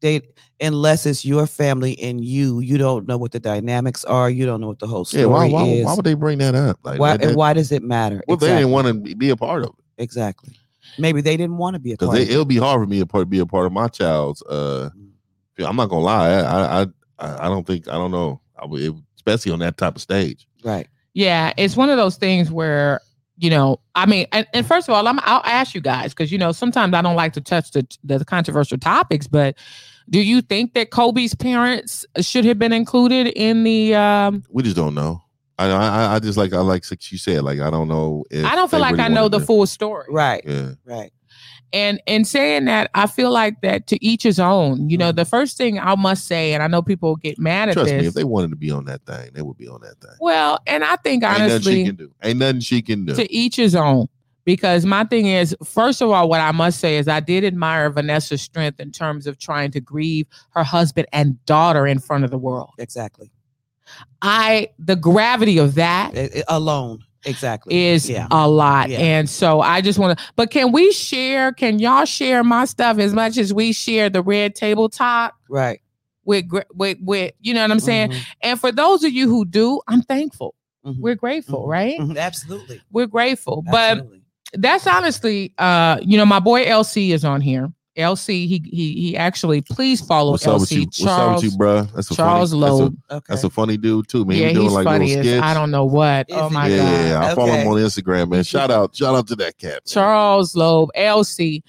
they unless it's your family and you, you don't know what the dynamics are. You don't know what the whole story Yeah, why, why, is. why would they bring that up? Like, why, that- that- and why does it matter? well, they didn't want to be a part of it exactly. Maybe they didn't want to be a because part. of it. it'll be hard for me to be a part of my child's. uh I'm not gonna lie. I, I, I, I don't think I don't know. I would, it, especially on that type of stage. right. Yeah, it's one of those things where you know, I mean, and, and first of all, I'm I'll ask you guys because you know sometimes I don't like to touch the the controversial topics, but do you think that Kobe's parents should have been included in the? um We just don't know. I, I, I just like I like you said. Like I don't know. If I don't feel they like really I know the to- full story. Right. Yeah, Right. And in saying that, I feel like that to each his own. You know, Mhm. the first thing I must say, and I know people get mad at trust this. me. If they wanted to be on that thing, they would be on that thing. well, and I think honestly, Ain't nothing she can do. Ain't nothing she can do. to each his own. Because my thing is, first of all, what I must say is I did admire Vanessa's strength in terms of trying to grieve her husband and daughter in front of the world. Exactly. I the gravity of that It- it- alone. Exactly. is yeah. a lot. Yeah. And so I just want to but can we share, can y'all share my stuff as much as we share the red tabletop right. with with with you know what I'm saying? Mhm, And for those of you who do, I'm thankful. mhm, We're grateful, Mhm. right? mhm. Absolutely. We're grateful. But that's honestly uh you know my boy LC is on here. LC he he he actually please follow What's up with LC you? What's up Charles with you, bro? That's a Charles funny, that's a- Loeb. okay. That's a funny dude too, man. yeah, he doing he's like funny as. I don't know what. Is oh my yeah, god. yeah, yeah. I follow him on Instagram, man. Shout out, shout out to that cat. man. Charles Loeb, LC.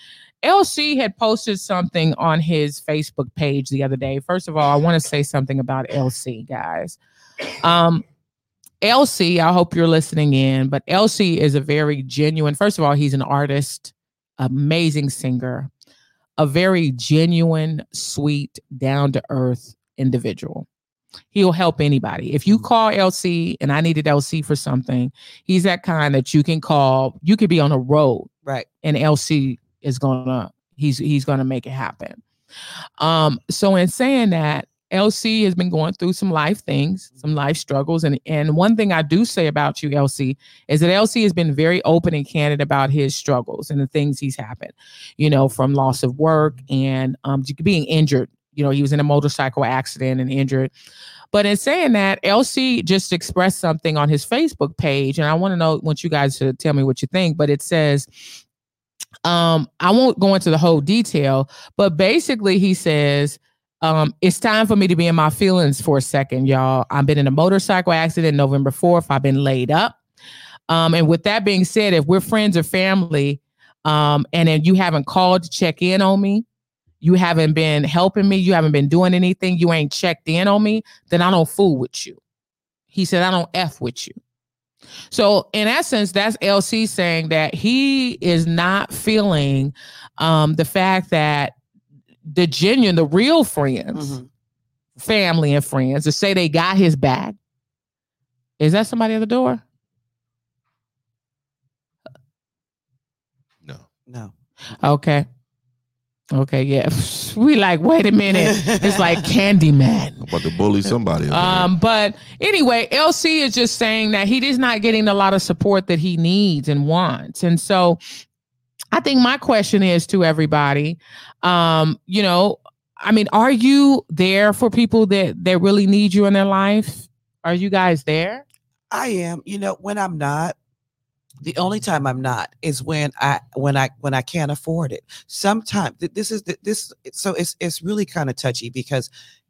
LC had posted something on his Facebook page the other day. First of all, I want to say something about LC, guys. Um, LC, I hope you're listening in, but LC is a very genuine. First of all, he's an artist, amazing singer, a very genuine, sweet, down to earth individual. He'll help anybody. If you call LC and I needed LC for something, he's that kind that you can call. You could be on a road Right. and LC is gonna he's he's gonna make it happen. Um, so in saying that, LC has been going through some life things, some life struggles, and and one thing I do say about you, LC, is that LC has been very open and candid about his struggles and the things he's happened, you know, from loss of work and um being injured. You know, he was in a motorcycle accident and injured. But in saying that, LC just expressed something on his Facebook page, and I want to know, want you guys to tell me what you think. But it says, um, I won't go into the whole detail, but basically he says, um, it's time for me to be in my feelings for a second, y'all. I've been in a motorcycle accident November 4th. I've been laid up. Um, and with that being said, if we're friends or family, um, and then you haven't called to check in on me, you haven't been helping me, you haven't been doing anything, you ain't checked in on me, then I don't fool with you. He said, I don't F with you. So in essence, that's LC saying that he is not feeling um, the fact that the genuine, the real friends, Mhm. family and friends, to say they got his back. Is that somebody at the door? No. No. Okay. Okay, yeah. We like, wait a minute. It's like Candyman. I'm about to bully somebody. Um, but anyway, LC is just saying that he is not getting a lot of support that he needs and wants. And so I think my question is to everybody, um, you know, I mean, are you there for people that that really need you in their life? Are you guys there? I am. You know, when I'm not, the only time I'm not is when I when I when I can't afford it. Sometimes this is this so it's it's really kind of touchy because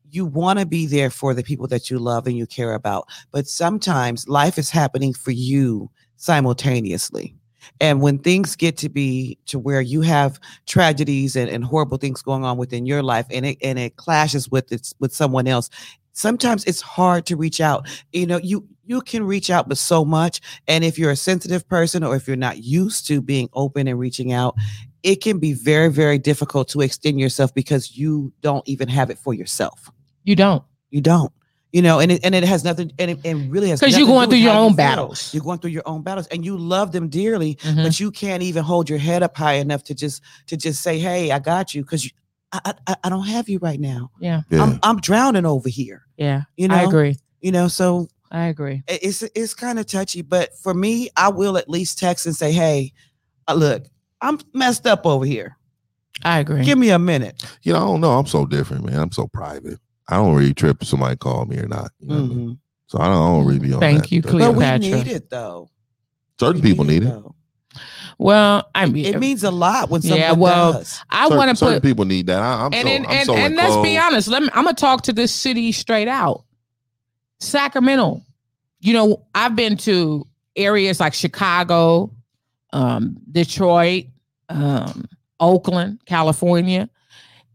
you want to be there for the people that you love and you care about, but sometimes life is happening for you simultaneously. And when things get to be to where you have tragedies and, and horrible things going on within your life and it and it clashes with it's with someone else, sometimes it's hard to reach out. You know, you you can reach out but so much. And if you're a sensitive person or if you're not used to being open and reaching out, it can be very, very difficult to extend yourself because you don't even have it for yourself. You don't. You don't. You know, and it, and it has nothing, and it and really has Because you're to going do through your how you own battles. You're going through your own battles, and you love them dearly, Mhm. but you can't even hold your head up high enough to just to just say, "Hey, I got you," because I, I I don't have you right now. Yeah. yeah. I'm I'm drowning over here. Yeah. You know, I agree. You know, so I agree. it- it's it's kind of touchy, but for me, I will at least text and say, "Hey, uh, look, I'm messed up over here. I agree. Give me a minute." you know, I don't know. I'm so different, man. I'm so private. I don't really trip if somebody call me or not. You know what I mean? Mhm. So I don't, I don't really be on that. Thank that. you, That- But we need it though. Certain We people need it. though. Well, I mean, It means a lot when someone Yeah, well, does. I want to certain put people need that. I, I'm and so, and, I'm and, so and let's be honest. Let me. I'm gonna talk to this city straight out. Sacramento. You know, I've been to areas like Chicago, um, Detroit, um, Oakland, California,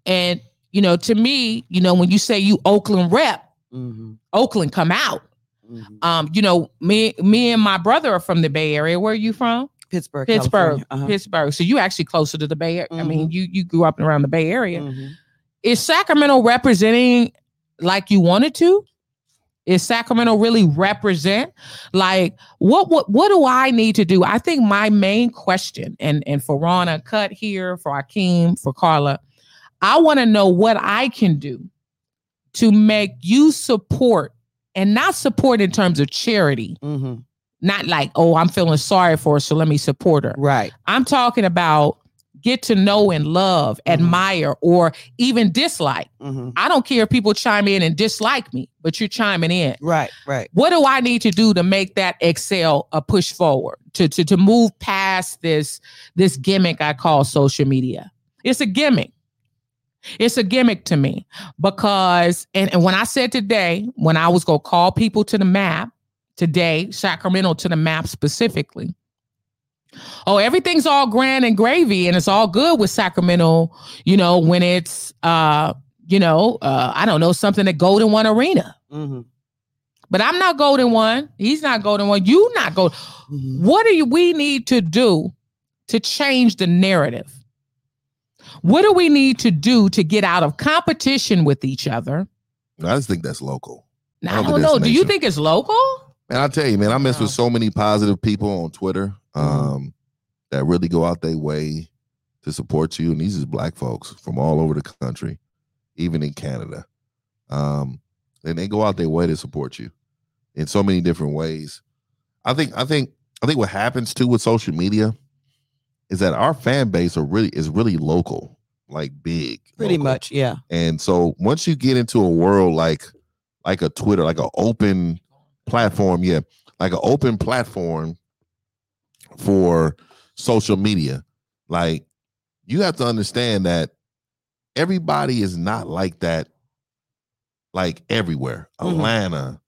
and you know, to me, you know, when you say you Oakland rep, Mhm, Oakland come out. mhm. Um, you know, me, me and my brother are from the Bay Area. Where are you from? Pittsburgh, Pittsburgh, Uh-huh. Pittsburgh. So you actually closer to the Bay Area. I mean, you you grew up around the Bay Area. Mhm. Is Sacramento representing like you wanted to? Is Sacramento really represent like what what what do I need to do? I think my main question and and for Rana, cut here for Akeem, for Carla, I want to know what I can do to make you support and not support in terms of charity, Mhm. not like, oh, I'm feeling sorry for her, so let me support her. Right. I'm talking about get to know and love, Mhm. admire, or even dislike. Mhm. I don't care if people chime in and dislike me, but you're chiming in. Right. Right. What do I need to do to make that excel a push forward to, to, to move past this, this gimmick I call social media? It's a gimmick. It's a gimmick to me because, and, and when I said today, when I was going to call people to the map today, Sacramento to the map specifically, oh, everything's all grand and gravy and it's all good with Sacramento, you know, when it's, uh, you know, uh, I don't know, something at Golden One Arena. Mhm. But I'm not golden one. He's not golden one. You not golden. Mhm. What do you, we need to do to change the narrative? What do we need to do to get out of competition with each other? I just think that's local. Now, I Other don't know. Do you think it's local? And I tell you, man, I mess with so many positive people on Twitter Mhm. um, that really go out their way to support you. And these is black folks from all over the country, even in Canada. Um, and they go out their way to support you in so many different ways. I think, I think, I think what happens too with social media is that our fan base are really is really local, like big. Pretty local. much, yeah. And so once you get into a world like like a Twitter, like an open platform, yeah, like an open platform for social media, like you have to understand that everybody is not like that like everywhere. Mhm. Atlanta,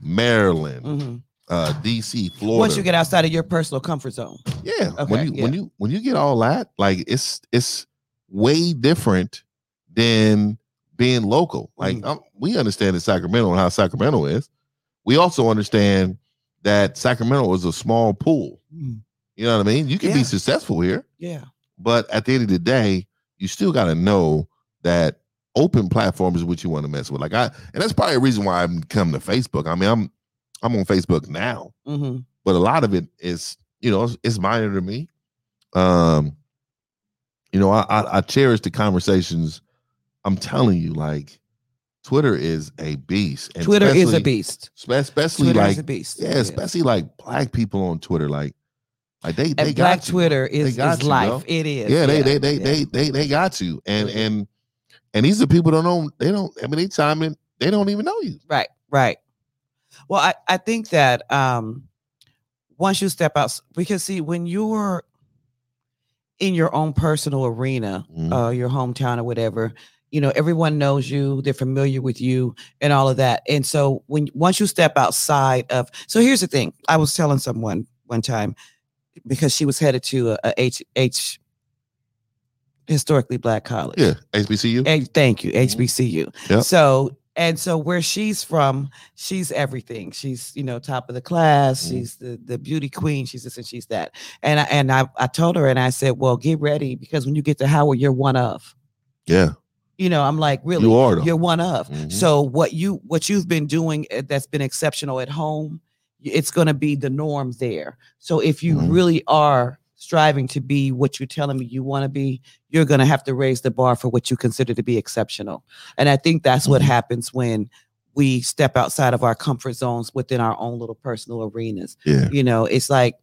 Maryland, hmm uh DC, Florida. Once you get outside of your personal comfort zone, Yeah. Okay, when you when you when you get all that, like it's it's way different than being local. Like Mhm. um, we understand that Sacramento and how Sacramento is. We also understand that Sacramento is a small pool. You know what I mean? You can Yeah. be successful here, yeah. but at the end of the day, you still got to know that open platform is what you want to mess with. Like I, and that's probably a reason why I'm come to Facebook. I mean, I'm I'm on Facebook now hmm but a lot of it is you know it's, it's minor to me um you know I, I i cherish the conversations i'm telling you like twitter is a beast and Twitter is a beast. spe- especially Twitter like is a beast. yeah especially like black people on twitter like like they they And got Black you. Twitter is, is you, life. It is. yeah they they they, yeah. they they they got you and Mhm. and and these are people don't know they don't i mean they time in they don't even know you Right, right. Well, I, I think that um once you step out, because see, when you're in your own personal arena, Mhm. uh, your hometown or whatever, you know, everyone knows you, they're familiar with you and all of that. And so when once you step outside of so here's the thing. I was telling someone one time because she was headed to a, a H H historically black college. yeah hbcu H- thank you. HBCU. Yep. So and so where she's from, she's everything. She's you know top of the class. Mhm. She's the the beauty queen. She's this and she's that. And I, and I I told her and I said, well, get ready because when you get to Howard, you're one of. yeah You know, I'm like, really, you are though. you're one of. Mhm. So what you what you've been doing uh, that's been exceptional at home, it's going to be the norm there. So if you Mhm. really are striving to be what you're telling me you want to be, you're going to have to raise the bar for what you consider to be exceptional. And I think that's what Mhm. happens when we step outside of our comfort zones within our own little personal arenas. yeah You know, it's like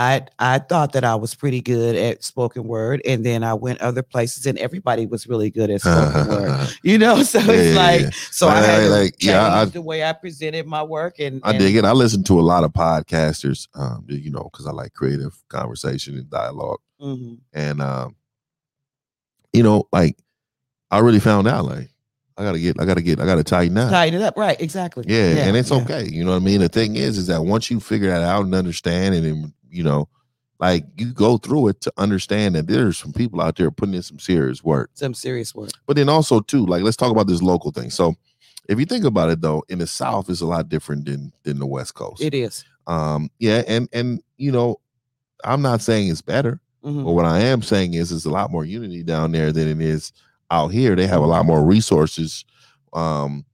I I thought that I was pretty good at spoken word, and then I went other places, and everybody was really good at spoken word. You know, so Yeah, it's yeah, like yeah. so Like- I had like, yeah, I- the way I presented my work, and, I and dig it. I listen to a lot of podcasters, um, you know, because I like creative conversation and dialogue. Mhm. And um, you know, like I really found out, like I gotta get, I gotta get, I gotta tighten up. tighten it up, right? Exactly. Yeah, and it's yeah. okay. You know what I mean? The thing is, is that once you figure that out and understand it, and you know, like you go through it to understand that there's some people out there putting in some serious work. Some serious work. But then also too, like let's talk about this local thing. So if you think about it though, in the South it's a lot different than than the West Coast. It is. um yeah and and you know i'm not saying it's better Mhm. but what i am saying is it's a lot more unity down there than it is out here they have a lot more resources um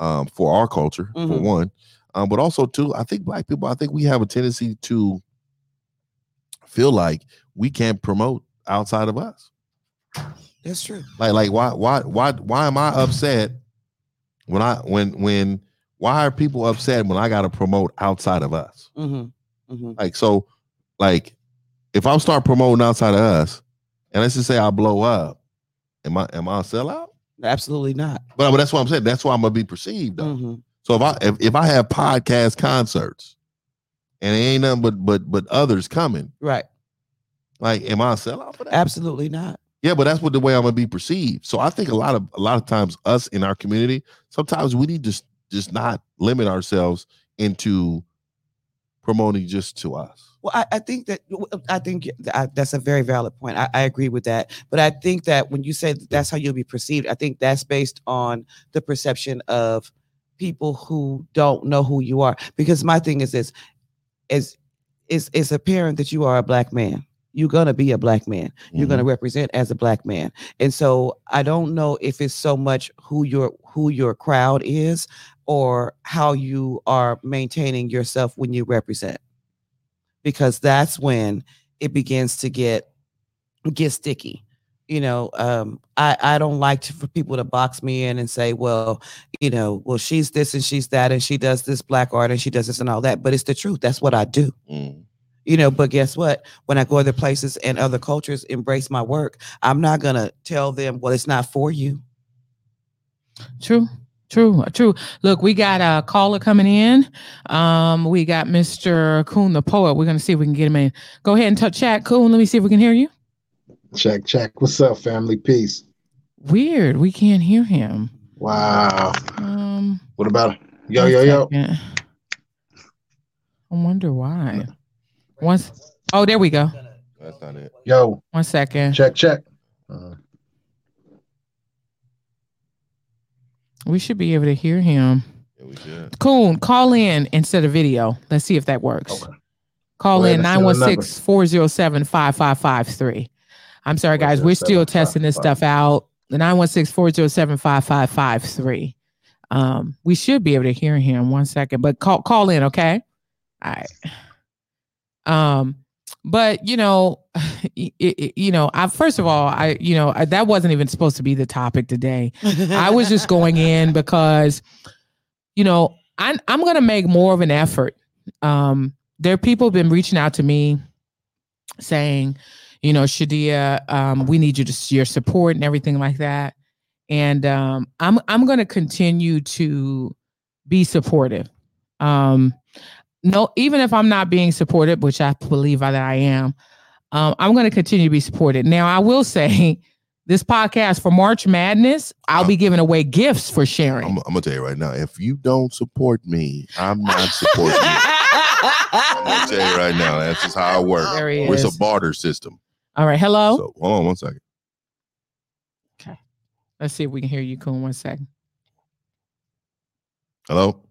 um for our culture for Mhm. one um but also too i think black people i think we have a tendency to feel like we can't promote outside of us That's true. like like why why why why am i upset when i when when why are people upset when i gotta promote outside of us Mm-hmm. Mm-hmm. like so, like if I'm start promoting outside of us, and let's just say I blow up, am I am I a sellout? Absolutely not. But, but that's what I'm saying. That's why I'm gonna be perceived. Though. hmm So if I if, if I have podcast concerts, and it ain't nothing but but but others coming, Right. like am I a sellout for that? Absolutely not. Yeah, but that's what the way I'm gonna be perceived. So I think a lot of a lot of times us in our community, sometimes we need to just just not limit ourselves into promoting just to us. Well, I, I think that I think I, that's a very valid point. I, I agree with that. But I think that when you say that that's how you'll be perceived, I think that's based on the perception of people who don't know who you are. Because my thing is this: is is it's apparent that you are a black man. You're gonna be a black man. You're Mm-hmm. gonna represent as a black man. And so I don't know if it's so much who your who your crowd is. or how you are maintaining yourself when you represent because that's when it begins to get get sticky you know um i i don't like to, for people to box me in and say well you know well she's this and she's that and she does this black art and she does this and all that but it's the truth that's what i do Mm. you know but guess what when i go other places and other cultures embrace my work i'm not gonna tell them well it's not for you True. True, true. Look, we got a caller coming in. Um, we got Mr. Coon the poet. We're gonna see if we can get him in. Go ahead and touch chat, Coon. Let me see if we can hear you. Check, check. What's up, family? Peace. Weird, we can't hear him. Wow. Um, What about yo, yo, yo? second. I wonder why. Once, oh, there we go. That's not it. Yo, One second. check, check. Uh, We should be able to hear him. Yeah, we should. Coon, call in instead of video. Let's see if that works. Okay. Call Go in and 916 407 5553. I'm sorry, guys. We're still testing this stuff out. The 916 407 5553. Um, we should be able to hear him one second, but call call in, okay? All right. Um, but you know, it, it- you know, I first of all, I you know, I, that wasn't even supposed to be the topic today. I was just going in because, you know, I'm I'm gonna make more of an effort. Um, there are people been reaching out to me saying, you know, Shadia, um, we need you to your support and everything like that. And um, I'm I'm gonna continue to be supportive. Um, no, even if I'm not being supported, which I believe that I am, um, I'm going to continue to be supported. Now, I will say, this podcast for March Madness, I'll be giving away gifts for sharing. I'm, I'm gonna tell you right now. If you don't support me, I'm not supporting you. I'm gonna tell you right now. That's just how it works. There he It's is. a barter system. All right, hello. So hold on one second. Okay. Let's see if we can hear you, Coon. One second. Hello.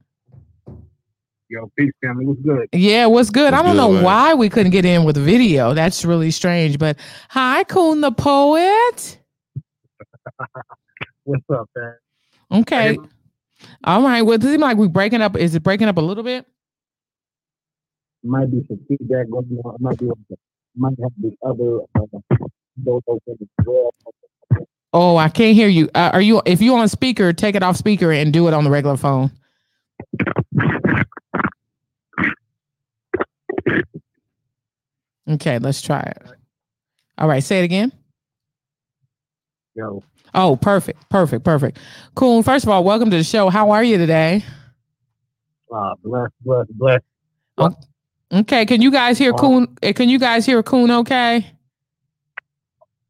Yo, peace, family. What's good? Yeah, what's good? I don't good, know man? why we couldn't get in with video. That's really strange. But hi, Coon the poet. What's up, man? Okay. All right. Well, it seems like we're breaking up. Is it breaking up a little bit? Might be some feedback going on. Might be might have the other uh, those open as well. Oh, I can't hear you. Uh, are you? If you're on speaker, take it off speaker and do it on the regular phone. Okay, let's try it. All right, say it again. Yo, Oh, perfect, perfect, perfect. Cool. First of all, welcome to the show. How are you today? uh, bless, bless, bless. Okay, can you guys hear Coon? eh, Can you guys hear Coon? Okay.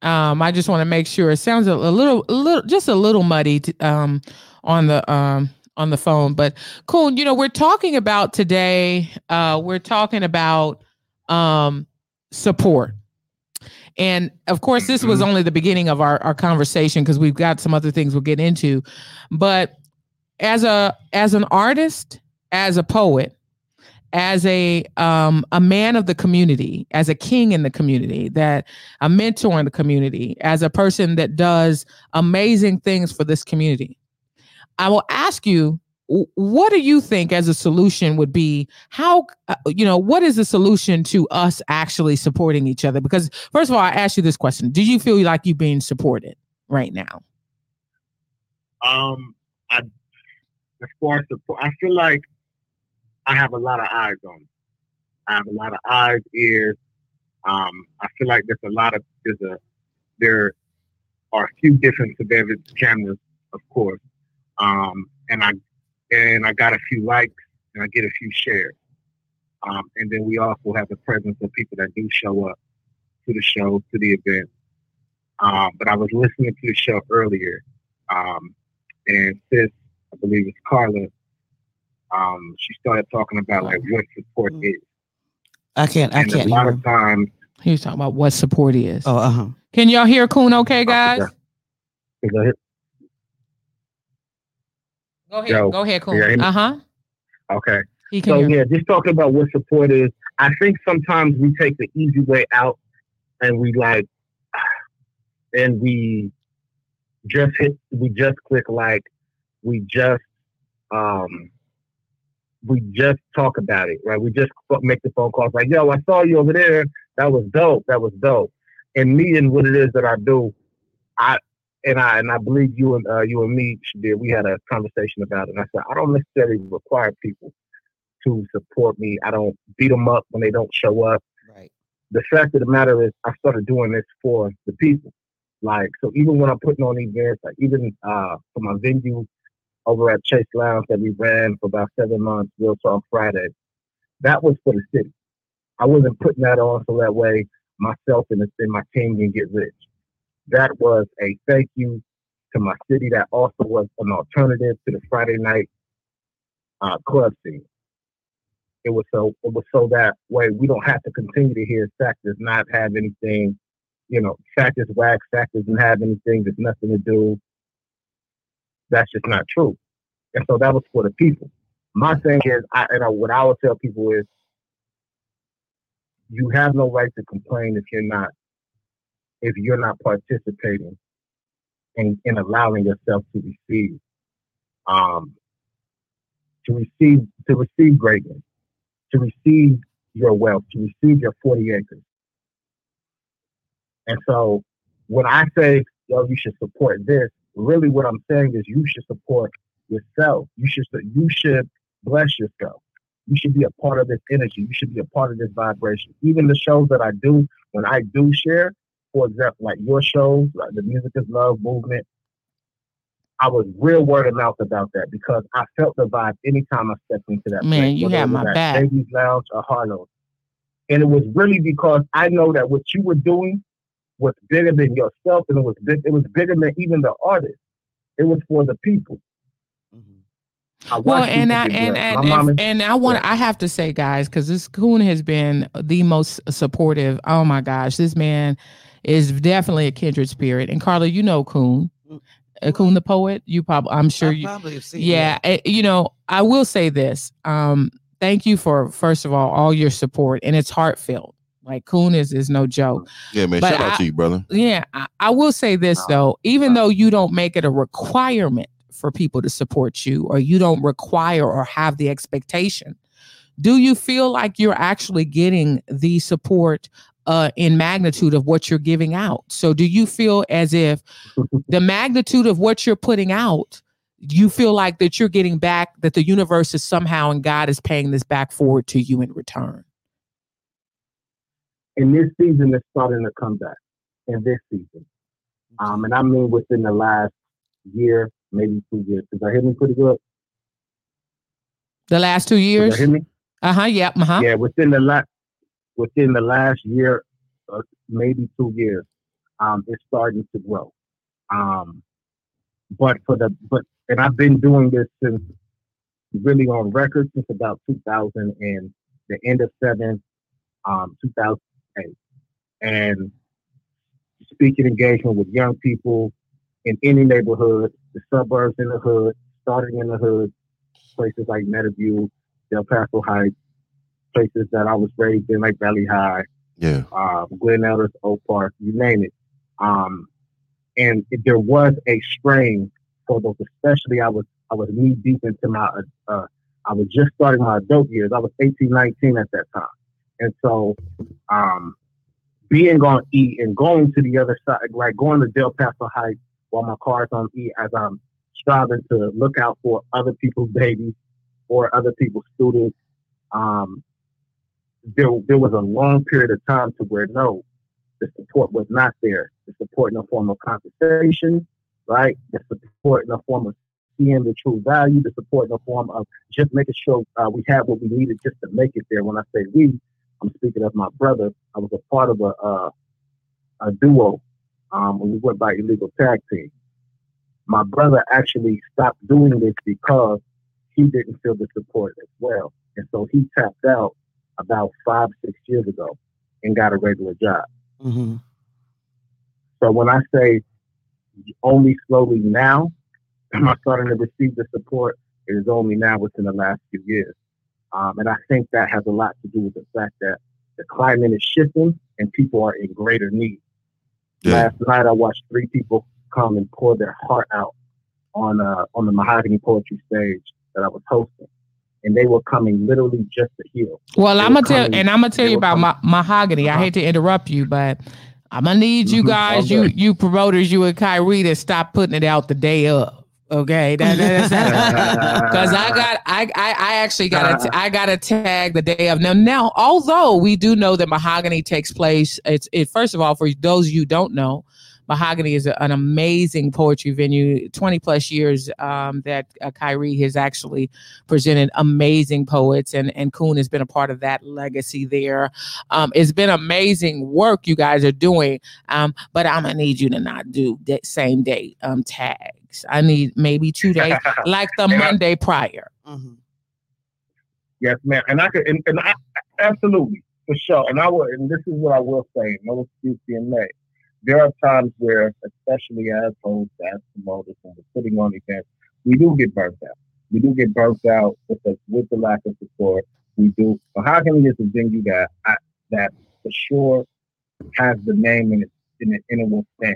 Um, I just want to make sure. It sounds a, a little, a little, just a little muddy, um, on the um on the phone. But Coon, you know, we're talking about today. Uh, we're talking about um support. And of course, this was only the beginning of our, our conversation because we've got some other things we'll get into. But as a as an artist, as a poet, as a um, a man of the community, as a king in the community, that a mentor in the community, as a person that does amazing things for this community. I will ask you, what do you think as a solution would be? How uh, you know what is the solution to us actually supporting each other? Because first of all, I ask you this question: Do you feel like you're being supported right now? Um, I as far as support, I feel like I have a lot of eyes on. me. I have a lot of eyes, ears. Um, I feel like there's a lot of there's a there are a few different surveillance cameras, of course. Um, and I and I got a few likes and I get a few shares. Um, and then we also have the presence of people that do show up to the show, to the event. Um, but I was listening to the show earlier, um, and sis, I believe it's Carla, um, she started talking about like what support Mm. is. I can't. I and can't A lot hear. of times, He was talking about what support is. Oh, uh huh. Can y'all hear Coon? Okay, guys. forgot. 'cause I hear- Go ahead. Yo, Go ahead, can you hear Coon. Uh huh. okay. So hear. yeah, just talking about what support is. I think sometimes we take the easy way out, and we like, and we just hit, we just click like, we just um, we just talk about it, right? We just make the phone calls like, "Yo, I saw you over there. That was dope. That was dope." And me and what it is that I do, I and I and I believe you and uh, you and me did. We had a conversation about it. And I said, I don't necessarily require people to support me. I don't beat them up when they don't show up. Right. The fact of the matter is, I started doing this for the people. Like, so even when I'm putting on events, like even uh, for my venue over at Chase Lounge that we ran for about seven months, Real Talk on Friday, that was for the city. I wasn't putting that on so that way myself and, and my team can get rich. That was a thank you to my city. That also was an alternative to the Friday night uh, club scene. It was so it was so that way we don't have to continue to hear Sac does not have anything, you know, Sac is whack, Sac doesn't have anything, there's nothing to do. That's just not true. And so that was for the people. My thing is, I, and I, what I would tell people is, you have no right to complain if you're not if you're not participating in, in allowing yourself to receive um to receive to receive greatness to receive your wealth to receive your 40 acres and so when i say yo you should support this really what i'm saying is you should support yourself you should you should bless yourself you should be a part of this energy. You should be a part of this vibration. Even the shows that I do, when I do share, for example, like your shows, like the Music is Love movement, I was real word of mouth about that because I felt the vibe anytime I stepped into that. Man, place, you was my back. Baby's Lounge or Harlow. And it was really because I know that what you were doing was bigger than yourself and it was big, it was bigger than even the artist. It was for the people. I Well, and I get and and, and, and I want I have to say, guys, because this Coon has been the most supportive. Oh my gosh, this man is definitely a kindred spirit. And Carla, you know Coon, uh, Coon the poet. You probably, I'm sure I you. probably have seen Yeah, eh, you know, I will say this. Um, thank you for first of all all your support, and it's heartfelt. Like Coon is is no joke. Yeah, man. But shout out I- to you, brother. Yeah, I, I will say this though, even though you don't make it a requirement for people to support you, or you don't require or have the expectation, do you feel like you're actually getting the support uh, in magnitude of what you're giving out? So, do you feel as if the magnitude of what you're putting out, you feel like that you're getting back, that the universe is somehow and God is paying this back forward to you in return? And this season is starting to come back in this season. Um, and I mean within the last year, maybe two years. Did I hear me pretty good? The last two Did years? Hear me? Uh huh. Yep. Uh huh. Yeah, within the last within the last year, uh, maybe two years, um, it's starting to grow. Um, but for the but and I've been doing this since really on record since about 2000 and the end of seven, um, 2008, and speaking engagement with young people in any neighborhood, the suburbs in the hood, starting in the hood, places like Meadowview, Del Paso Heights, places that I was raised in, like Valley High, Yeah. uh, Glen Elders, Oak Park, you name it. Um, and there was a strain for those, especially I was I was knee deep into my uh, I was just starting my adult years. I was 18, 19 at that time, and so um, being on E and going to the other side, like going to Del Paso Heights while my car's on E, as I'm striving to look out for other people's babies or other people's students. Um, there, there was a long period of time to where no, the support was not there. The support in the form of compensation, right? The support in the form of seeing the true value. The support in the form of just making sure uh, we had what we needed just to make it there. When I say we, I'm speaking of my brother. I was a part of a uh, a duo um, we went by illegal tag team. My brother actually stopped doing this because he didn't feel the support as well, and so he tapped out about five, six years ago and got a regular job. Mm-hmm. So when I say only slowly now, I'm I starting to receive the support? It is only now within the last few years. Um, and I think that has a lot to do with the fact that the climate is shifting and people are in greater need. Yeah. Last night I watched three people come and pour their heart out on uh, on the Mahogany Poetry stage that I was hosting, and they were coming literally just to hear. Well, They I'm gonna tell, and I'm gonna tell you about coming- ma- mahogany. I Uh-huh. hate to interrupt you, but I'm gonna need you Mhm. guys, Okay. you you promoters, you and Khiry, to stop putting it out the day of. Okay, because I got I, I I actually got to I got to tag the day of now. Now, although we do know that mahogany takes place, it's it first of all for those of you who don't know. Mahogany is a- an amazing poetry venue. Twenty plus years um, that uh, Khiry has actually presented amazing poets, and and Kuhn has been a part of that legacy there. Um, it's been amazing work you guys are doing, um, but I'm gonna need you to not do that same day um, tags. I need maybe two days, like the Yeah. Monday prior. Mhm. Yes, ma'am. And I could, and, and I, absolutely, for sure. And I will, and this is what I will say, no excuse being made. There are times where, especially as hosts, as promoters, when we're putting on events, we do get burnt out. We do get burnt out with the, with the lack of support. We do. So how can we is a venue that I, that for sure has the name in it, in it, and it will stand.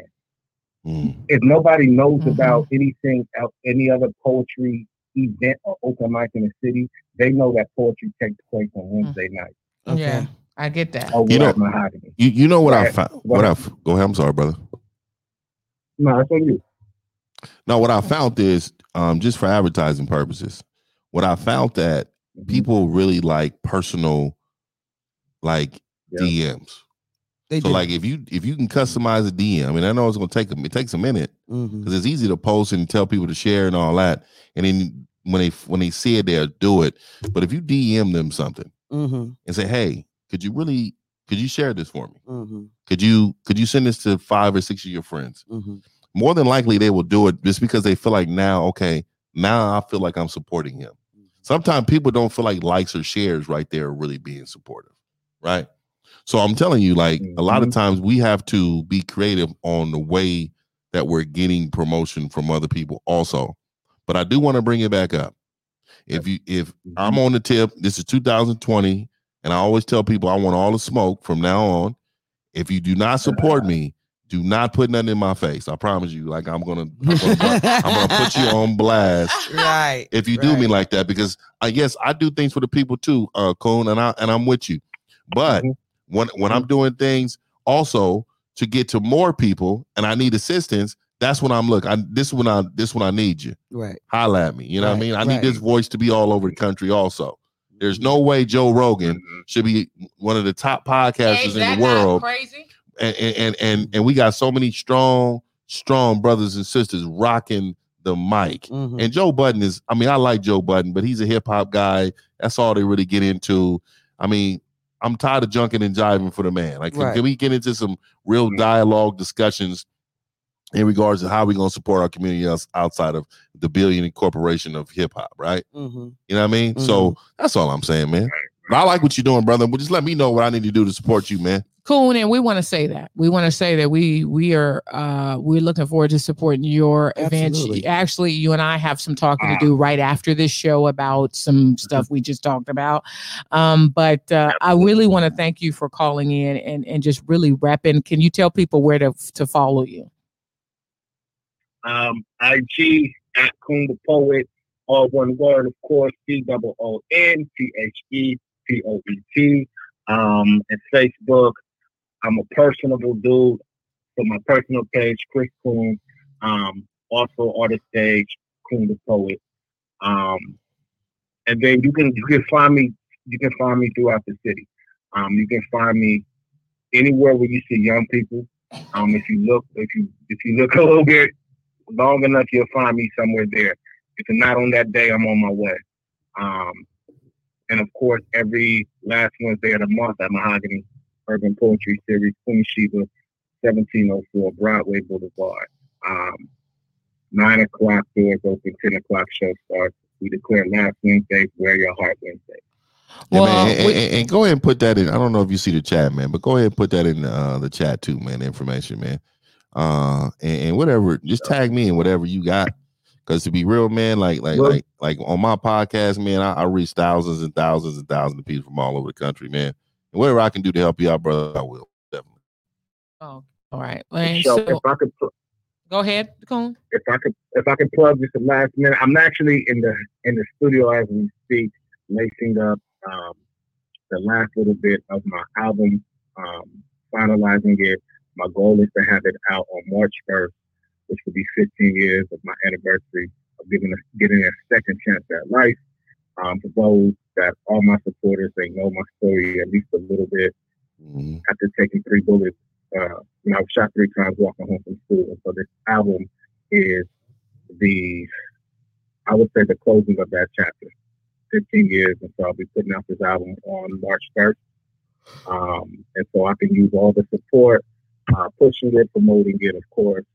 Mm. If nobody knows Mhm. about anything else, any other poetry event or open mic in the city, they know that poetry takes place on Wednesday night. Okay. Yeah, I get that. Over You know- at Mahogany. You you know what I found? What I f- go ahead. I'm sorry, brother. No, that's on you. No, what I found is um, just for advertising purposes. What I found that Mhm. people really like personal, like Yeah. DMs. They So like if you if you can customize a DM, I mean I know it's gonna take them. it takes a minute because it's easy to post and tell people to share and all that, and then when they when they see it, they'll do it. But if you DM them something Mhm. and say, hey, could you really could you share this for me? Mhm. Could you could you send this to five or six of your friends? Mhm. more than likely they will do it just because they feel like now, okay, now I feel like I'm supporting him. Sometimes people don't feel like likes or shares right there are really being supportive, right? So I'm telling you, like a lot of Mhm. times we have to be creative on the way that we're getting promotion from other people also. But I do want to bring it back up. If you if I'm on the tip, this is 2020, and I always tell people I want all the smoke from now on. If you do not support me, do not put nothing in my face. I promise you. Like I'm gonna, I'm gonna, put- I'm gonna put you on blast right. if you do me like that because I yes I do things for the people too, uh, Coon, and I and I'm with you. But Mhm. When when I'm doing things also to get to more people and I need assistance, that's when I'm look. I this when I this when I need you. Right. Holla at me. You know what I mean? I need this voice to be all over the country also. There's no way Joe Rogan Mhm. should be one of the top podcasters Is in the world crazy? and and and and we got so many strong strong brothers and sisters rocking the mic Mhm. and joe budden is i mean i like joe budden but he's a hip-hop guy that's all they really get into i mean i'm tired of junking and jiving for the man. Like can, Right. can we get into some real dialogue discussions in regards to how we're going to support our community outside of the billion corporation of hip-hop right? Mhm. you know what i mean? So that's all i'm saying man. But i like what you're doing brother but just let me know what i need to do to support you man Cool, and we want to say that we want to say that we we are uh we're looking forward to supporting your event. Absolutely. Actually, you and I have some talking to do right after this show about some stuff we just talked about. Um, but uh, I really want to thank you for calling in and and just really repping. Can you tell people where to to follow you? Um, IG at Coon the Poet, all one word, of course, C double O N T H E P O E T. Um, and Facebook, I'm a personable dude. So my personal page, Chris Coon. Um, also artist stage, Coon the Poet. Um, and then you can you can find me you can find me throughout the city. Um, you can find me anywhere where you see young people. Um, if you look if you if you look a little bit long enough, you'll find me somewhere there. If it's not on that day, I'm on my way. Um, and of course, every last Wednesday of the month at Mahogany Urban Poetry Series, Queen Sheba, 1704 Broadway Boulevard. Um, nine o'clock doors open, 10 o'clock show starts. We declare last Wednesday, wear your heart Wednesday. Yeah, Well, man, and, we- and- and go ahead and put that in. I don't know if you see the chat, man, but go ahead and put that in uh, the chat too, man. the Information, man. Uh, and, and whatever, just tag me in whatever you got. Because to be real, man, like like like like on my podcast, man, I, I reach thousands and thousands and thousands of people from all over the country, man. And whatever I can do to help you out, brother, I will definitely. Oh, all right. And So, so, if I could put Go ahead, Coon. if I could if I could plug just a last minute, I'm actually in the in the studio as we speak, lacing up um, the last little bit of my album, um, finalizing it. My goal is to have it out on March 1st, which will be 15 years of my anniversary of giving a, getting a second chance at life. Um, for those that all my supporters, they know my story at least a little bit. Mhm. After taking three bullets, uh, you know, I was shot three times walking home from school. And so this album is the, I would say, the closing of that chapter. 15 years, and so I'll be putting out this album on March 1st. Um, and so I can use all the support, uh, pushing it, promoting it, of course.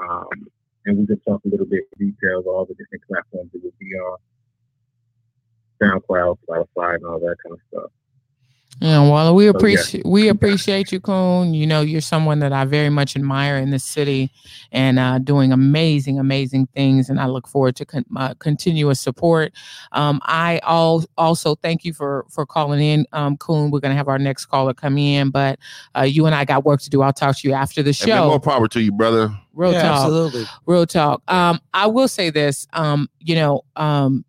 Um, and we can talk a little bit details, all the different platforms it will be on, SoundCloud, Spotify, and all that kind of stuff. Yeah, well, we yeah. appreciate we appreciate you, Coon. You know, you're someone that I very much admire in the city, and uh, doing amazing, amazing things. And I look forward to con- uh, continuous support. Um, I al- also thank you for for calling in, um, Coon. We're gonna have our next caller come in, but uh, you and I got work to do. I'll talk to you after the And man, more show. power to you, brother. Real yeah, talk absolutely. real talk um i will say this um you know um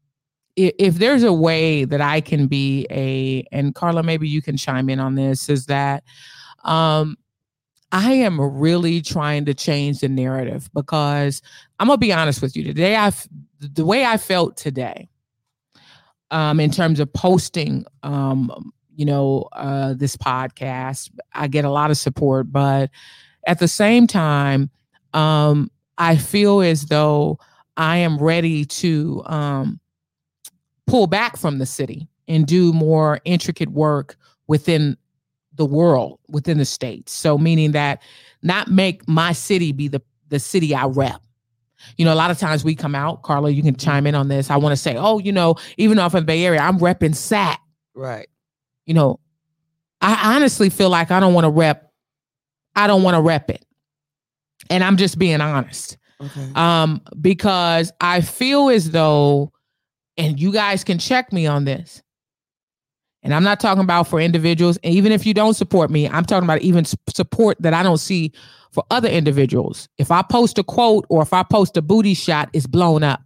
if, there's a way that i can be a and carla maybe you can chime in on this is that um i am really trying to change the narrative because i'm gonna be honest with you today i've the way i felt today um in terms of posting um you know uh this podcast i get a lot of support but at the same time um, I feel as though I am ready to um, pull back from the city and do more intricate work within the world, within the states. So, meaning that not make my city be the the city I rep. You know, a lot of times we come out, Carla, you can chime in on this. I want to say, oh, you know, even though I'm from the Bay Area, I'm repping SAT. Right. You know, I honestly feel like I don't want to rep, I don't want to rep it. And I'm just being honest Okay. um because i feel as though and you guys can check me on this. And i'm not talking about for individuals. And even if you don't support me i'm talking about even support that i don't see for other individuals. If i post a quote or if i post a booty shot it's blown up.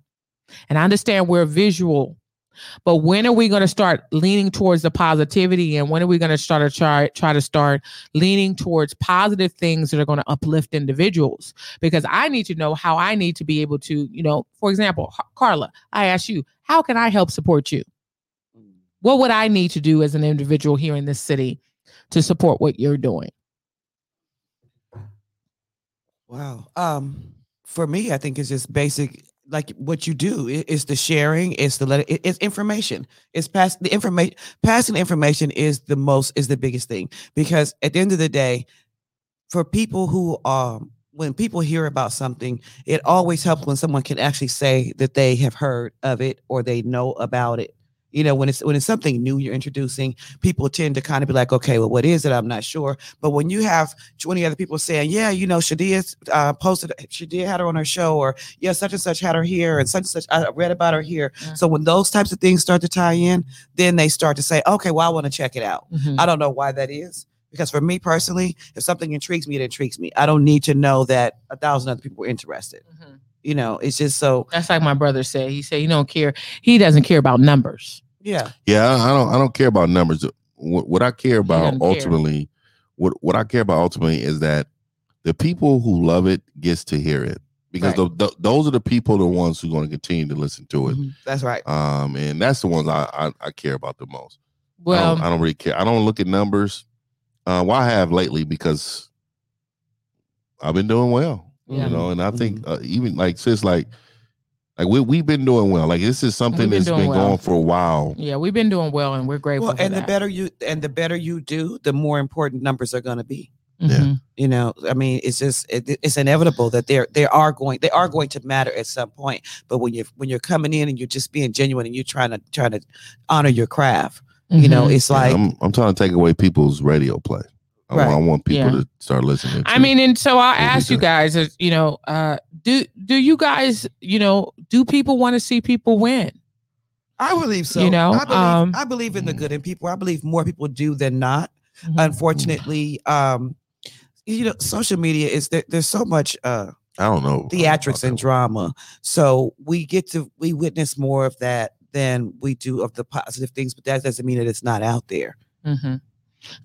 And i understand we're visual but when are we going to start leaning towards the positivity and when are we going to start to try try to start leaning towards positive things that are going to uplift individuals? Because I need to know how I need to be able to, you know, for example, Carla, I ask you, how can I help support you? What would I need to do as an individual here in this city to support what you're doing? Wow. Um, for me, I think it's just basic, like what you do. It's the sharing. It's the let. It, it's information. It's pass the information. Passing information is the most is the biggest thing because at the end of the day, for people who um when people hear about something, it always helps when someone can actually say that they have heard of it or they know about it. You know, when it's when it's something new you're introducing, people tend to kind of be like, okay, well, what is it? I'm not sure. But when you have 20 other people saying, yeah, you know, Shadia uh, posted, Shadia had her on her show, or yeah, such and such had her here, and such and such, I read about her here. Yeah. So when those types of things start to tie in, then they start to say, okay, well, I want to check it out. Mhm. I don't know why that is. Because for me personally, if something intrigues me, it intrigues me. I don't need to know that a thousand other people are interested. Mhm. You know, it's just so That's like my brother said. He said he don't care. He doesn't care about numbers. yeah. Yeah, I I don't. I don't care about numbers. What, what I care about doesn't care. ultimately, what what I care about ultimately is that the people who love it gets to hear it because Right. tho- tho- those are the people, the ones who are going to continue to listen to it. Mhm. That's right. Um, and that's the ones I I, I care about the most. I Well, don't, I don't really care. I don't look at numbers. Uh, well, I have lately because I've been doing well. Yeah. You know, and I Mm-hmm. think uh, even like since like like we we've been doing well. Like this is something been that's doing been well. going for a while. yeah, we've been doing well, and we're grateful. Well, for and the better you and the better you do, the more important numbers are going to be. Yeah. Mhm. You know, I mean, it's just it, it's inevitable that they're they are going they are going to matter at some point. But when you when you're coming in and you're just being genuine and you're trying to trying to honor your craft, you know, Mhm. it's Yeah, like I'm I'm trying to take away people's radio play. I, want, I want people Yeah. to start listening. I mean, and so I'll ask you guys, is, you know, uh, do do you guys, you know, do people want to see people win? I believe so. You know, I believe, um, I believe in the good in people. I believe more people do than not. Mhm. Unfortunately, um, you know, social media is there, there's so much uh I don't know. theatrics and drama. So we get to we witness more of that than we do of the positive things, but that doesn't mean that it's not out there. hmm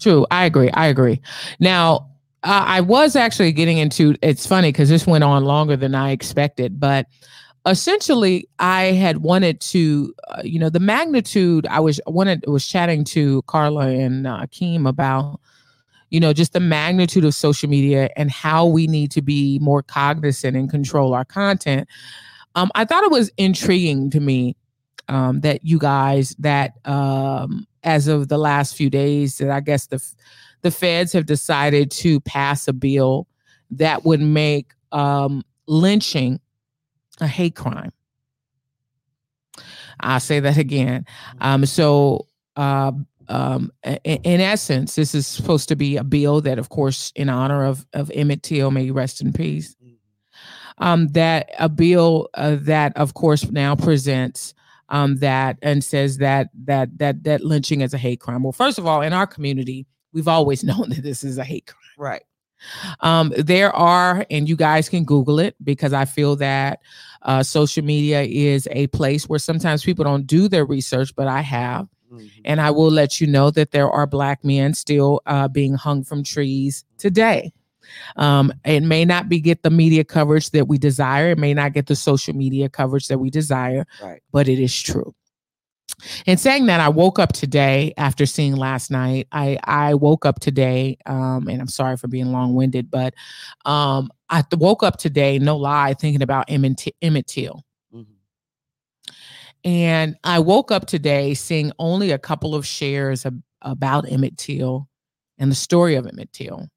True. I agree. I agree. Now, uh, I was actually getting into it's funny because this went on longer than I expected, but essentially, I had wanted to, uh, you know, the magnitude. I was wanted was chatting to Carla and uh, Keem about, you know, just the magnitude of social media and how we need to be more cognizant and control our content. Um, I thought it was intriguing to me um, that you guys that um, as of the last few days that I guess the the feds have decided to pass a bill that would make um, lynching a hate crime. I'll say that again. Um, so, uh, um, i- in essence, this is supposed to be a bill that, of course, in honor of of Emmett Till, may rest in peace. Um, that a bill uh, that, of course, now presents um, that and says that that that that lynching is a hate crime. Well, first of all, in our community, we've always known that this is a hate crime. Right. Um, there are, and you guys can Google it because I feel that uh, social media is a place where sometimes people don't do their research, but I have. And I will let you know that there are Black men still uh, being hung from trees today. Um, it may not be get the media coverage that we desire. It may not get the social media coverage that we desire, Right. but it is true. And saying that, I woke up today after seeing last night. I I woke up today, um, and I'm sorry for being long winded, but um, I th- woke up today, no lie, thinking about Emmett, Emmett Till. And I woke up today seeing only a couple of shares ab- about Emmett Till and the story of Emmett Till.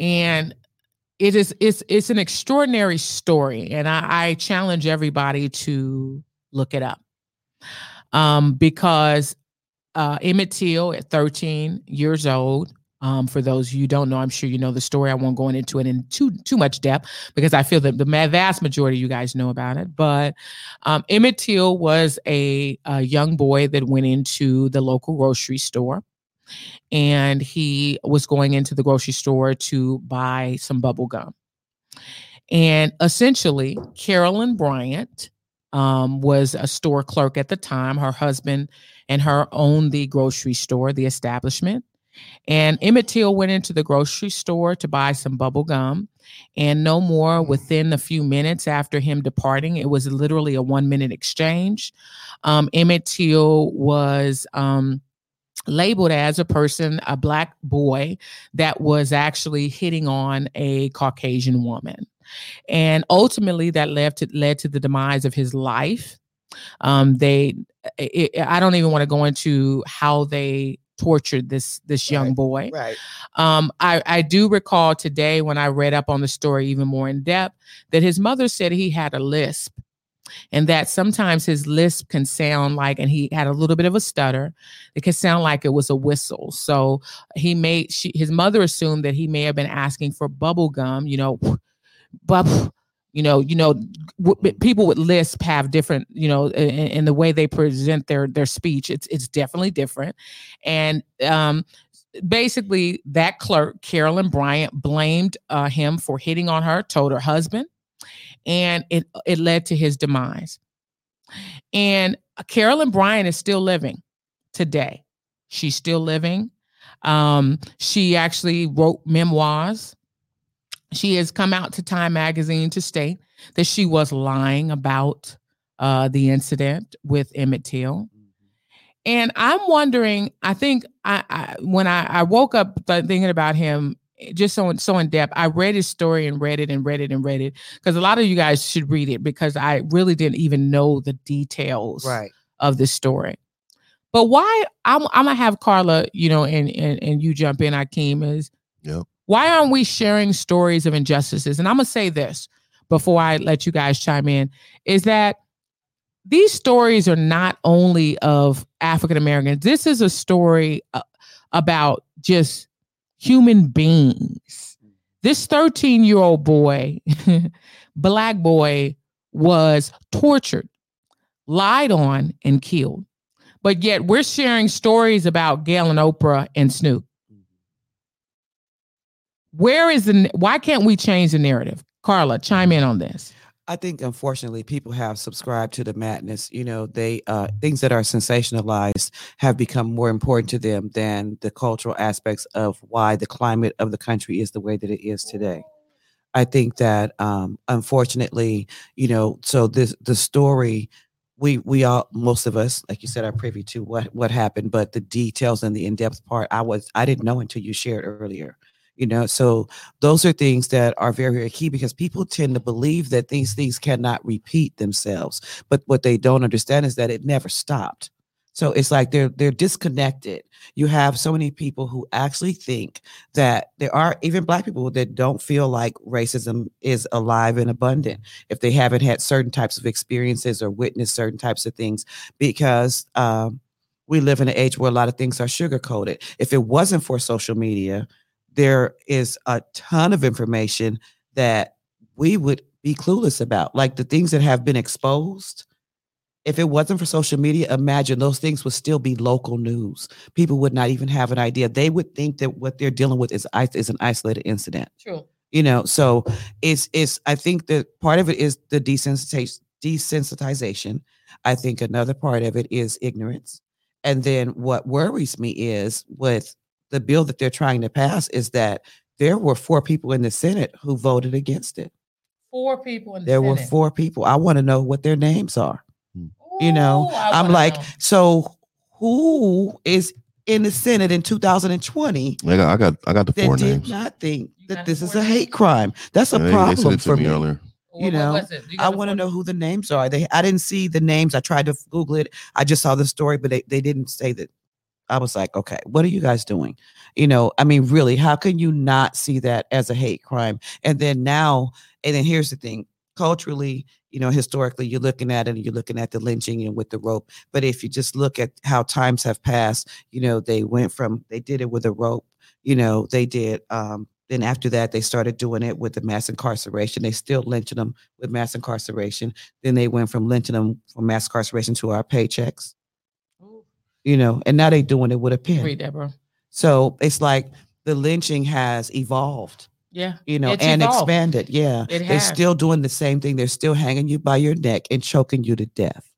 And it is it's it's an extraordinary story, and I, I challenge everybody to look it up um, because uh, Emmett Till at 13 years old. Um, for those you don't know, I'm sure you know the story. I won't go into it in too too much depth because I feel that the vast majority of you guys know about it. But um, Emmett Till was a, a young boy that went into the local grocery store, and he was going into the grocery store to buy some bubble gum. And essentially, Carolyn Bryant um, was a store clerk at the time. Her husband and her owned the grocery store, the establishment. And Emmett Till went into the grocery store to buy some bubble gum. And no more within a few minutes after him departing, it was literally a one minute exchange. Um, Emmett Till was um, labeled as a person, a black boy that was actually hitting on a Caucasian woman. And ultimately, that led to, led to the demise of his life. Um, they, it, I don't even want to go into how they tortured this this young boy. Right. Um, I, I do recall today when I read up on the story even more in depth that his mother said he had a lisp and that sometimes his lisp can sound like, and he had a little bit of a stutter, it could sound like it was a whistle. So he made, she, his mother assumed that he may have been asking for bubble gum, you know, bubble. You know, you know, w- people with lisp have different, you know, in, in the way they present their their speech. It's it's definitely different, and um, basically that clerk carolyn bryant blamed uh, him for hitting on her told her husband and it it led to his demise. And carolyn bryant is still living today. She's still living. Um, she actually wrote memoirs. She has come out to time magazine to state that she was lying about uh, the incident with emmett till. And I'm wondering, I think I, I when I, I woke up thinking about him just so so in depth, I read his story and read it and read it and read it because a lot of you guys should read it because I really didn't even know the details Right. of this story. But why I'm I'm gonna have Carla, you know, and and, and you jump in, Akeem, is Yep. why aren't we sharing stories of injustices? And I'm gonna say this before I let you guys chime in, is that these stories are not only of African Americans. This is a story uh, about just human beings. This 13 year old boy, black boy, was tortured, lied on, and killed. But yet we're sharing stories about Gail and Oprah and Snoop. Where is the, why can't we change the narrative? Carla, chime in on this. I think unfortunately people have subscribed to the madness. You know, they uh things that are sensationalized have become more important to them than the cultural aspects of why the climate of the country is the way that it is today. I think that um unfortunately, you know, so this the story we we all most of us, like you said, are privy to what what happened, but the details and the in-depth part I was I didn't know until you shared earlier you know so those are things that are very very key because people tend to believe that these things cannot repeat themselves but what they don't understand is that it never stopped. So it's like they're they're disconnected. You have so many people who actually think that there are even black people that don't feel like racism is alive and abundant if they haven't had certain types of experiences or witnessed certain types of things because um, we live in an age where a lot of things are sugar coated if it wasn't for social media there is a ton of information that we would be clueless about, like the things that have been exposed. If it wasn't for social media, imagine those things would still be local news. People would not even have an idea. They would think that what they're dealing with is is an isolated incident. True. You know, so it's it's. I think that part of it is the desensitization. Desensitization. I think another part of it is ignorance. And then what worries me is with the bill that they're trying to pass is that there were four people in the Senate who voted against it. Four people in the There were four people. I want to know what their names are. You know, I I'm like, know. so who is in the Senate in 2020 I got, I got, I got the that four did names. not think You that this is four a names? hate crime? That's a Yeah, they- they sent problem it to for me me. earlier. You what know, was? You I want to know who the names are. They I didn't see the names. I tried to Google it. I just saw the story, but they, they didn't say that. I was like, okay, what are you guys doing? You know, I mean, really, how can you not see that as a hate crime? And then now, and then here's the thing culturally, you know, historically, you're looking at it and you're looking at the lynching and with the rope. But if you just look at how times have passed, you know, they went from, they did it with a rope, you know, they did, um, then after that, they started doing it with the mass incarceration. They still lynching them with mass incarceration. Then they went from lynching them from mass incarceration to our paychecks, you know, and now they're doing it with a pen. Read that, bro. So it's like the lynching has evolved, Yeah. you know, It's and evolved. expanded. Yeah. It They're has. still doing the same thing. They're still hanging you by your neck and choking you to death.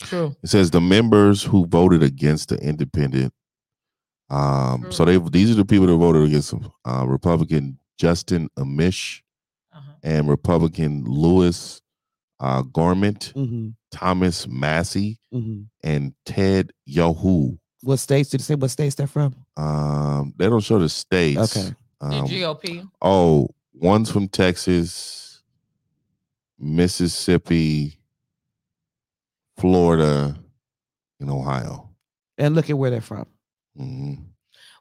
True. It says the members who voted against the independent. Um, so they these are the people that voted against him. Uh, Republican Justin Amash Uh-huh. and Republican Louie uh, Gohmert, hmm Thomas Massie, hmm and Ted Yoho. What states did it say? What states they're from? Um, they don't show the states. Okay. The Um, GOP. oh, one's from Texas, Mississippi, Florida, and Ohio. And look at where they're from. Mm-hmm.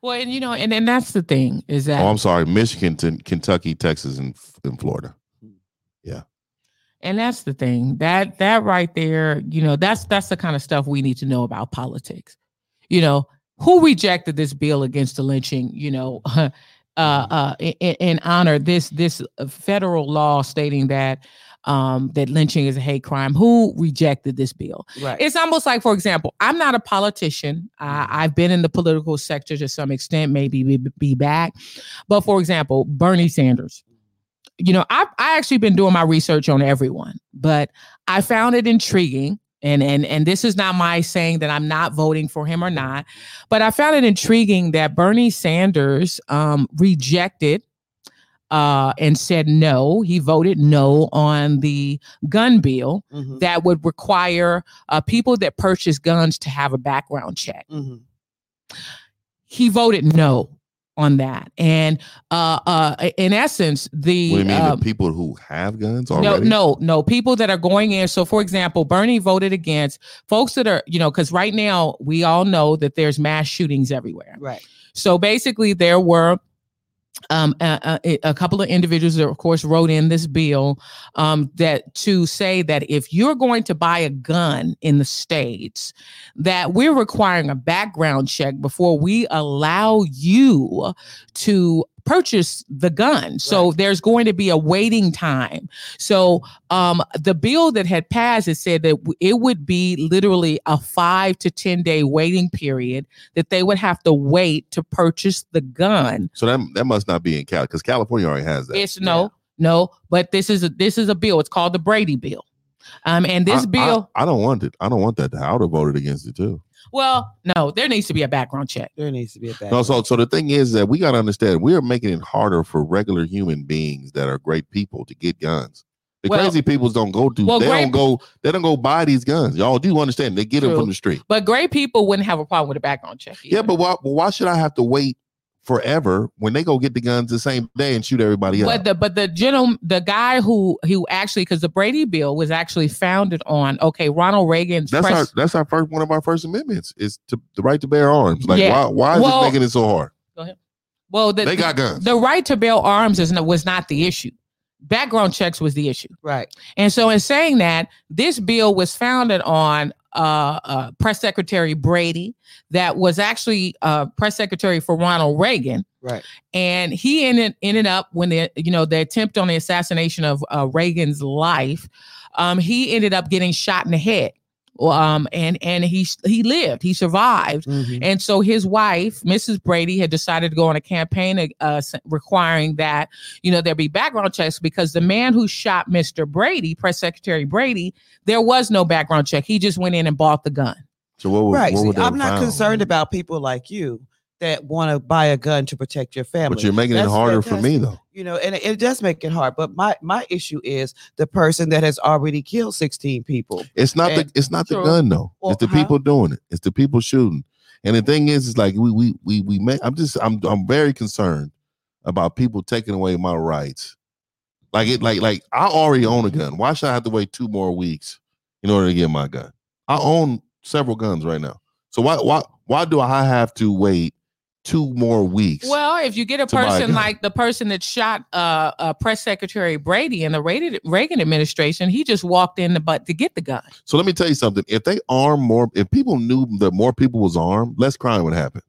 Well, and you know, and, and that's the thing is that Oh, I'm sorry, Michigan, Ten- Kentucky, Texas, and, and Florida. And that's the thing that that right there you know that's that's the kind of stuff we need to know about politics. You know who rejected this bill against the lynching you know uh uh in, in honor this this federal law stating that um that lynching is a hate crime who rejected this bill? Right. it's almost like for example i'm not a politician. I, i've been in the political sector to some extent maybe be, be back. But for example bernie sanders you know i i actually been doing my research on everyone but i found it intriguing and and and this is not my saying that i'm not voting for him or not but i found it intriguing that bernie sanders um rejected uh, and said no. He voted no on the gun bill Mhm, that would require uh, people that purchase guns to have a background check. mhm. He voted no on that, and uh, uh, in essence, the What do you mean? um, the people who have guns no, already? no, no. People that are going in. So, for example, Bernie voted against folks that are, you know, because right now we all know that there's mass shootings everywhere. Right. So basically, there were um, a, a, couple of individuals that, of course, wrote in this bill um, that to say that if you're going to buy a gun in the states, that we're requiring a background check before we allow you to purchase the gun. So there's going to be a waiting time. So um, the bill that had passed it said that it would be literally a five to ten day waiting period that they would have to wait to purchase the gun. So that that must not be in Cal because California already has that. It's no, No, but this is a this is a bill. It's called the Brady bill. Um, and this I- bill, I, I don't want it. I don't want that. I would have voted against it too. Well, no, there needs to be a background check. There needs to be a background. No, so so the thing is that we got to understand we are making it harder for regular human beings that are great people to get guns. The Well- crazy peoples don't go do. Well, they great- don't go. They don't go buy these guns. Y'all do understand? They get them from the street. But great people wouldn't have a problem with a background check. Yeah, but why? But why should I have to wait forever when they go get the guns the same day and shoot everybody else. But up? the but the gentleman, the guy who who actually because the Brady bill was actually founded on okay Ronald Reagan's That's pres- our that's our first one of our first amendments is to the right to bear arms. Like Yeah. why why is Well- it making it so hard? Go ahead. well the, They got guns. the right to bear arms is no, was not the issue. Background checks was the issue. right. And so, in saying that, this bill was founded on uh, uh, Press Secretary Brady, that was actually uh, Press Secretary for Ronald Reagan, Right. and he ended ended up when the you know the attempt on the assassination of uh, Reagan's life, um, he ended up getting shot in the head, um, and and he he lived, he survived, Mhm. and so his wife, Mrs. Brady, had decided to go on a campaign uh, requiring that, you know, there be background checks because the man who shot Mr. Brady, Press Secretary Brady, there was no background check. He just went in and bought the gun. So what would, Right. what See, would they I'm not found? concerned about people like you that want to buy a gun to protect your family. But you're making it That's harder for me though. You know, and it, it does make it hard. But my my issue is the person that has already killed 16 people. It's not And- the it's not the True. gun though. Well, it's the huh? people doing it. It's the people shooting. And the thing is, is like we we we we make. I'm just I'm I'm very concerned about people taking away my rights. Like it like like I already own a gun. Why should I have to wait two more weeks in order to get my gun? I own several guns right now. So why why why do I have to wait two more weeks? Well, if you get a To buy a person like the person that shot uh, uh, Press Secretary Brady in the Reagan administration, he just walked in the butt to get the gun. So let me tell you something. If they arm more, if people knew that more people was armed, less crime would happen.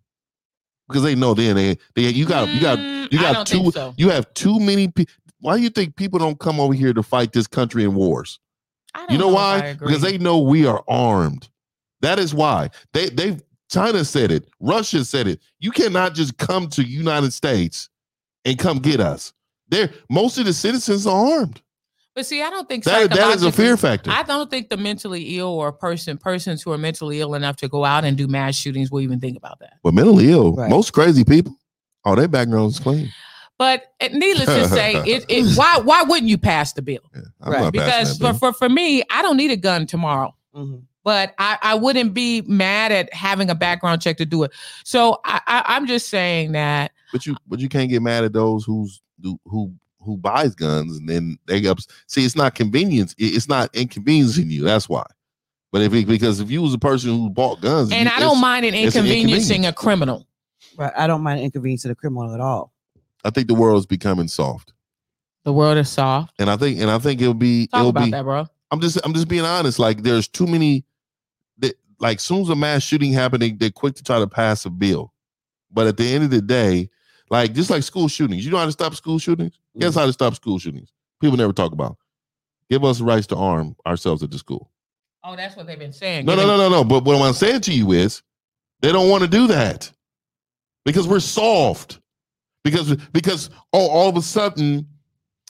Because they know then they, they you got you got Mm, you got too so. you have too many people. Why do you think people don't come over here to fight this country in wars? I don't You know I why? Because they know we are armed. That is why they they China said it, Russia said it. You cannot just come to United States and come get us. There, most of the citizens are armed. But see, I don't think That that is a fear factor. I don't think the mentally ill or person persons who are mentally ill enough to go out and do mass shootings will even think about that. but mentally ill, Right. most crazy people, oh, their background is clean. But uh, needless to say, it, it why why wouldn't you pass the bill? Yeah, Right. Because for, bill. for for me, I don't need a gun tomorrow. Mhm. But I, I wouldn't be mad at having a background check to do it. So I, I I'm just saying that But you but you can't get mad at those who's who who who buys guns and then they up see it's not convenience it's not inconveniencing you that's why but if it, because if you was a person who bought guns and you- I don't mind an it's an inconveniencing a criminal. Right. I don't mind inconveniencing a criminal at all. I think the world is becoming soft The world is soft. and I think and I think it'll be Talk it'll about be that, bro. I'm just I'm just being honest like there's too many that like soon as a mass shooting happened they, they're quick to try to pass a bill but at the end of the day like just like school shootings you know how to stop school shootings Guess mm-hmm. how to stop school shootings. People never talk about. Give us rights to arm ourselves at the school. Oh, that's what they've been saying. No, no, no, no, no. But what I'm saying to you is, they don't want to do that because we're soft. Because because oh, all of a sudden,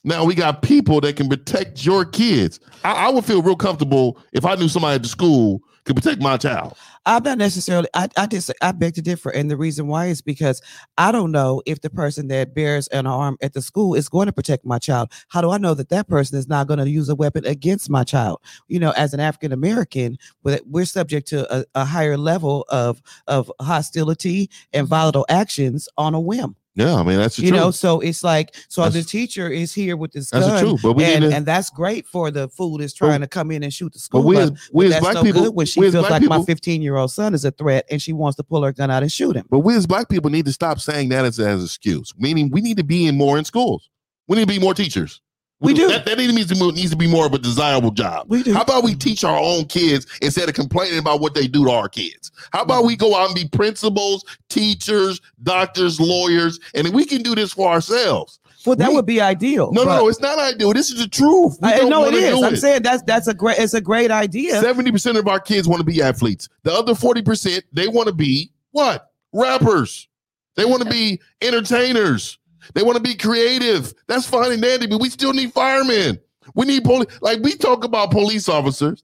now we got people that can protect your kids. I, I would feel real comfortable if I knew somebody at the school could protect my child. I'm not necessarily. I I just I beg to differ, and the reason why is because I don't know if the person that bears an arm at the school is going to protect my child. How do I know that that person is not going to use a weapon against my child? You know, as an African American, we're subject to a, a higher level of of hostility and volatile actions on a whim. Yeah, I mean that's you truth. know, so it's like so the teacher is here with this That's gun, truth, but we and, to- and that's great for the fool that's trying to come in and shoot the but school we bus, we as that's black no people, good when she feels like my people, 15 year old son is a threat and she wants to pull her gun out and shoot him. But we as black people need to stop saying that as as excuse. Meaning we need to be in more in schools. We need to be more teachers. We do. That, that needs to be needs to be more of a desirable job. We do. How about we teach our own kids instead of complaining about what they do to our kids? How about we go out and be principals, teachers, doctors, lawyers, and we can do this for ourselves. Well, that We- would be ideal. No, no, it's not ideal. This is the truth. We I know it do I'm it. saying that's that's a great it's a great idea. Seventy percent of our kids want to be athletes. The other forty percent they want to be what? Rappers. They want to be entertainers. They want to be creative. That's fine and dandy, but we still need firemen. We need police. Like we talk about police officers,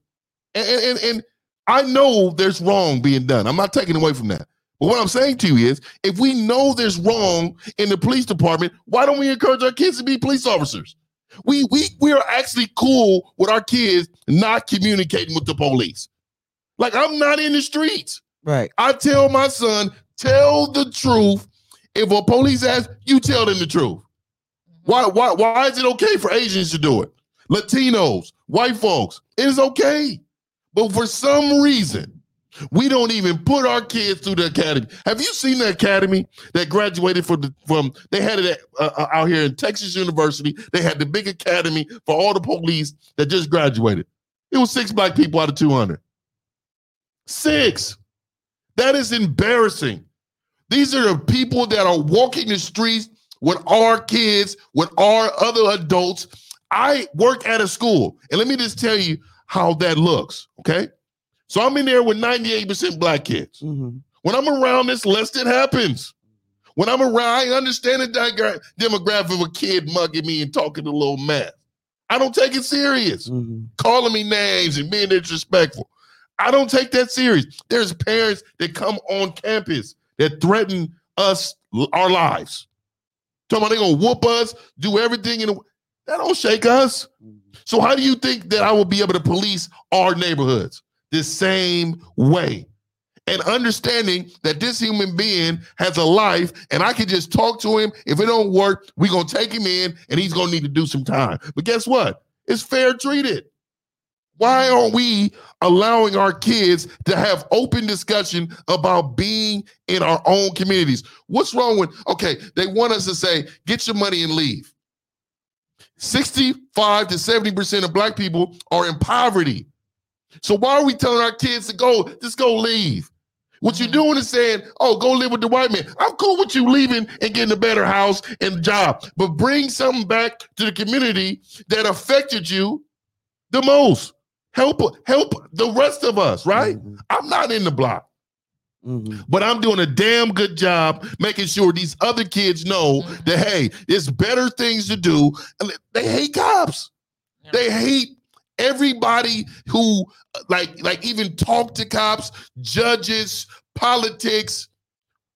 and, and, and I know there's wrong being done. I'm not taking away from that. But what I'm saying to you is, if we know there's wrong in the police department, why don't we encourage our kids to be police officers? We we we are actually cool with our kids not communicating with the police. Like I'm not in the streets. Right. I tell my son, tell the truth. If a police asks, you tell them the truth. Why why why is it okay for Asians to do it? Latinos, white folks, it is okay. But for some reason, we don't even put our kids through the academy. Have you seen the academy that graduated from the, from? They had it at, uh, uh, out here in Texas University. They had the big academy for all the police that just graduated. It was six black people out of two hundred. Six. That is embarrassing. These are the people that are walking the streets with our kids, with our other adults. I work at a school, and let me just tell you how that looks. Okay. So I'm in there with 98% black kids. Mhm. When I'm around this, less that happens. When I'm around, I understand the demographic of a kid mugging me and talking a little mess. I don't take it serious, Mhm. calling me names and being disrespectful. I don't take that serious. There's parents that come on campus that threaten us, our lives. Talking about they gonna whoop us, do everything in the that don't shake us. So how do you think that I will be able to police our neighborhoods the same way? And understanding that this human being has a life and I can just talk to him. If it don't work, we're gonna take him in and he's gonna need to do some time. But guess what? It's fair treated. Why aren't we allowing our kids to have open discussion about being in our own communities? What's wrong with, okay, they want us to say, get your money and leave. 65 to 70% of black people are in poverty. So why are we telling our kids to go, just go leave? What you're mm-hmm. doing is saying, oh, go live with the white man. I'm cool with you leaving and getting a better house and job, but bring something back to the community that affected you the most. Help, help the rest of us, right? Mhm. I'm not in the block, Mhm. but I'm doing a damn good job making sure these other kids know that hey, there's better things to do. And They hate cops. Yeah. They hate everybody who like like even talk to cops, judges, politics.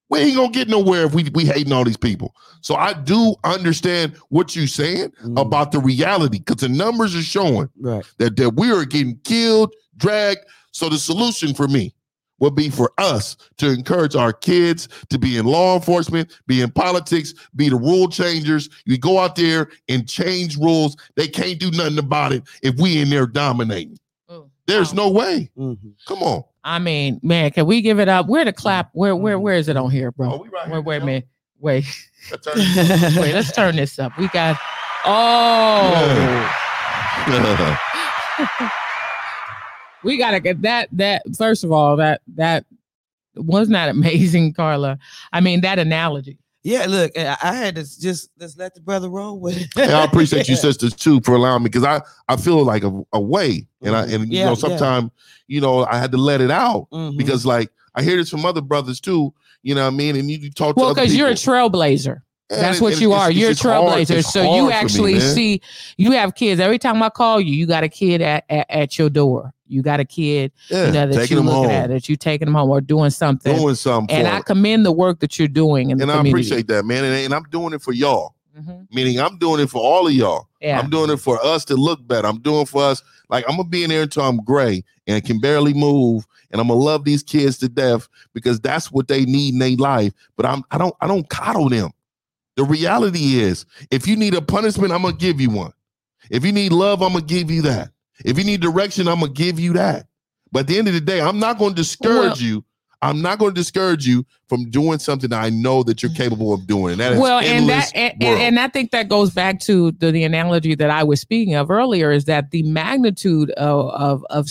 We ain't gonna get nowhere if we we hating all these people. So I do understand what you're saying Mhm. about the reality because the numbers are showing Right. that, that we are getting killed, dragged. So the solution for me would be for us to encourage our kids to be in law enforcement, be in politics, be the rule changers. You go out there and change rules. They can't do nothing about it if we in there dominating. Ooh, There's wow. no way. Mhm. Come on. I mean, man, can we give it up? Where the clap? Where where where is it on here, bro? Oh, we right Wait, here, wait a Michelle. Wait, That's our- wait. Let's turn this up. We got. Oh, we gotta get that. That first of all, that that wasn't that amazing, Carla. I mean, that analogy. Yeah, look, I I had to just just let the brother roll with it. And I appreciate you sisters too for allowing me because I I feel like a, a way and I and you Mm-hmm. Yeah, know sometimes you know I had to let it out Mhm. because like I hear this from other brothers too. You know what I mean? And you, you talk to Well, because you're a trailblazer. And That's it- what you it's- are. it's You're a trailblazer. So you for me, actually see, you have kids. Every time I call you, you got a kid at, at, at your door. You got a kid, yeah, you know, that you're looking home, at, that you taking them home or doing something. doing something and I them. commend the work that you're doing and I community. appreciate that, man. And, and I'm doing it for y'all. Mhm. Meaning I'm doing it for all of y'all. Yeah. I'm doing it for us to look better. I'm doing it for us. Like I'm gonna be in there until I'm gray and can barely move. And I'm gonna love these kids to death because that's what they need in their life. But I'm I don't I don't coddle them. The reality is, if you need a punishment, I'm gonna give you one. If you need love, I'm gonna give you that. If you need direction, I'm gonna give you that. But at the end of the day, I'm not gonna discourage Well- you. I'm not going to discourage you from doing something that I know that you're capable of doing. And that is well and that and, and, and i think that goes back to the, the analogy that i was speaking of earlier is that the magnitude of of, of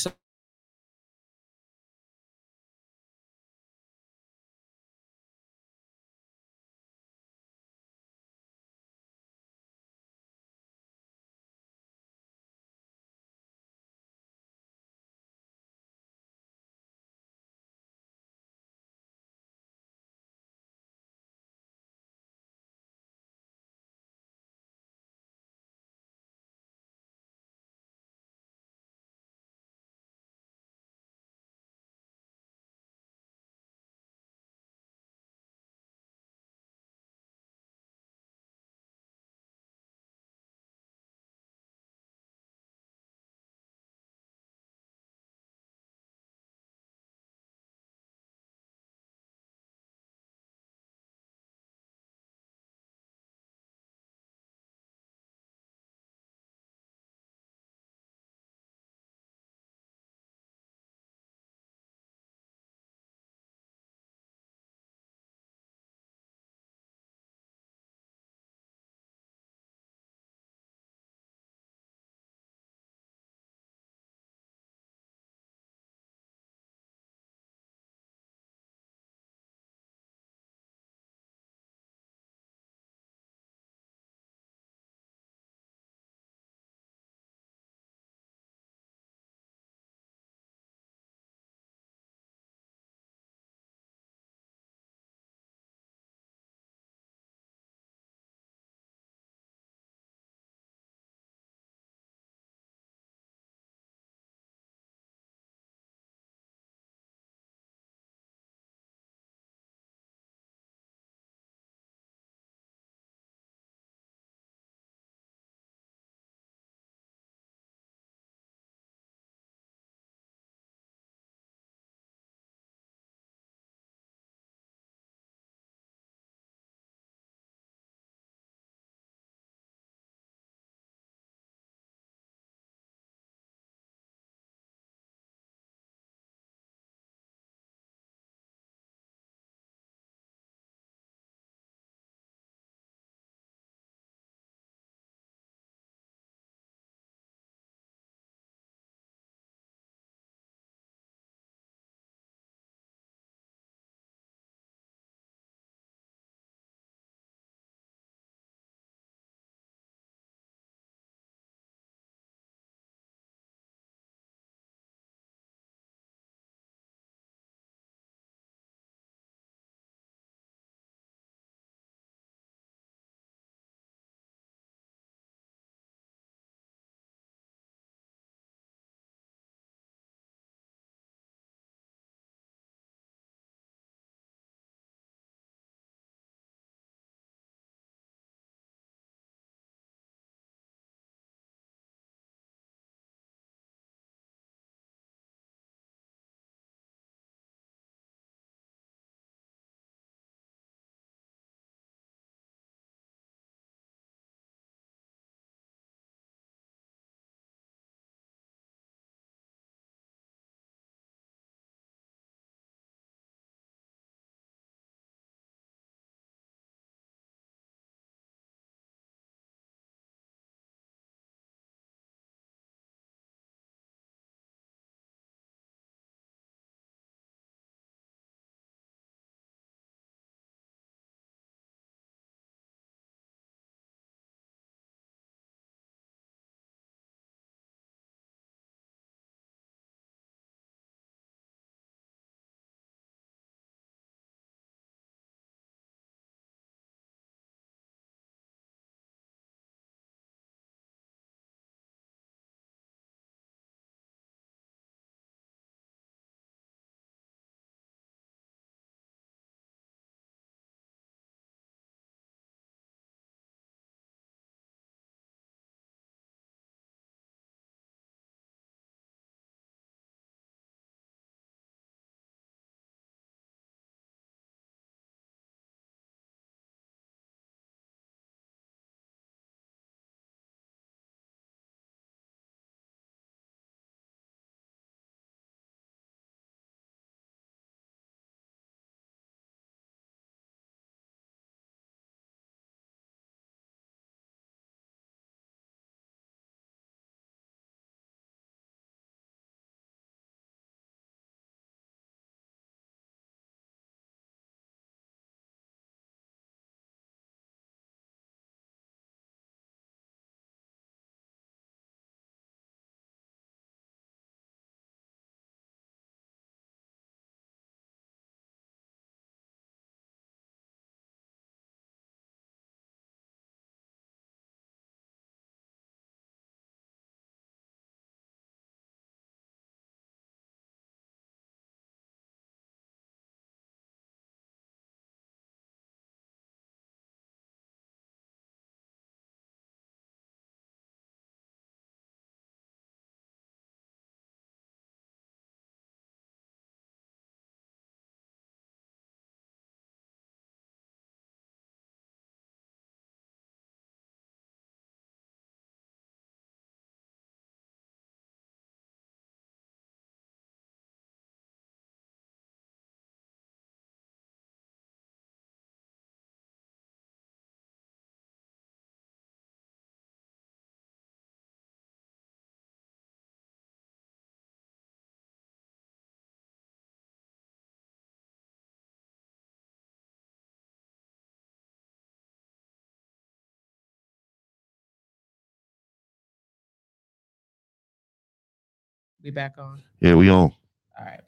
We back on. Yeah, we on. All right.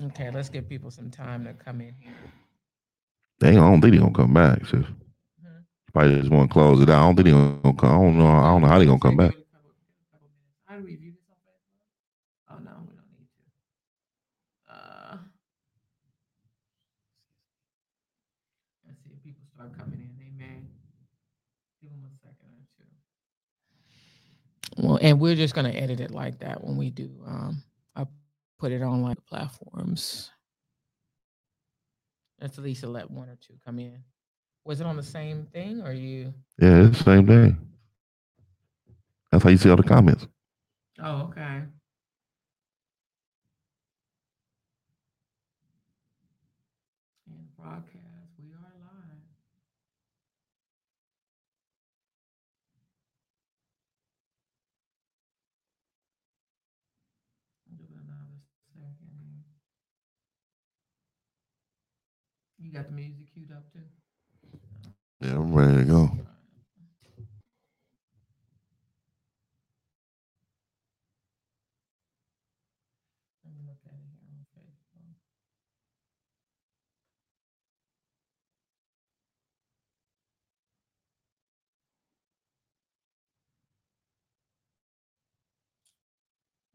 Okay, let's give people some time to come in here. They I don't think they gonna come back. So hmm? probably just want to close it out. I don't think they gonna come. I don't know. I don't know how they gonna come back. How do we view this on Facebook? Oh no, we don't need to. Uh, let's see if people start coming in. They may give them a second or two. Well, and we're just gonna edit it like that when we do. Um, I put it on like platforms. Let's at least let one or two come in. Was it on the same thing or you? Yeah, it's the same thing. That's how you see all the comments. Oh, okay. And broadcast, we are live. I'll give it another second here. You got the music queued up too? Yeah, I'm ready to go. Let me look at it here on Facebook.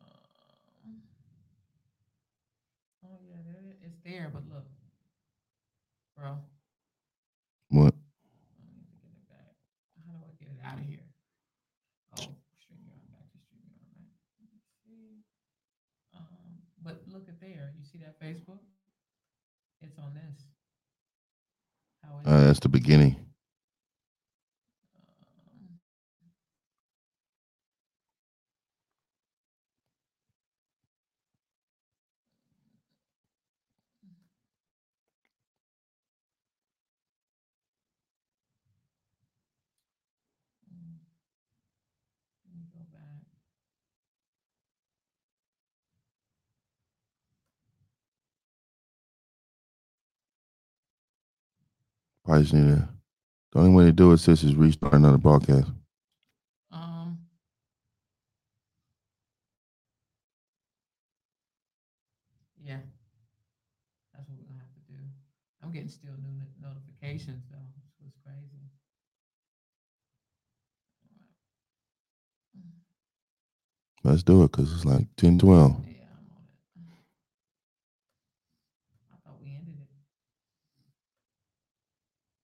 Um, Oh, yeah, there it- it's there, but look. Bro, What? I need to get it back. How do I get it out of here? Oh, StreamYard, back to StreamYard, right? Let me see. Um, but look at there, you see that Facebook? It's on this. How is Uh, that's the beginning. Me go back. Just need to. The only way to do it, sis, is restart another broadcast. Um. Yeah. That's what we're gonna have to do. I'm getting still new no- notifications though. This was crazy. Let's do it because it's like 10, 12.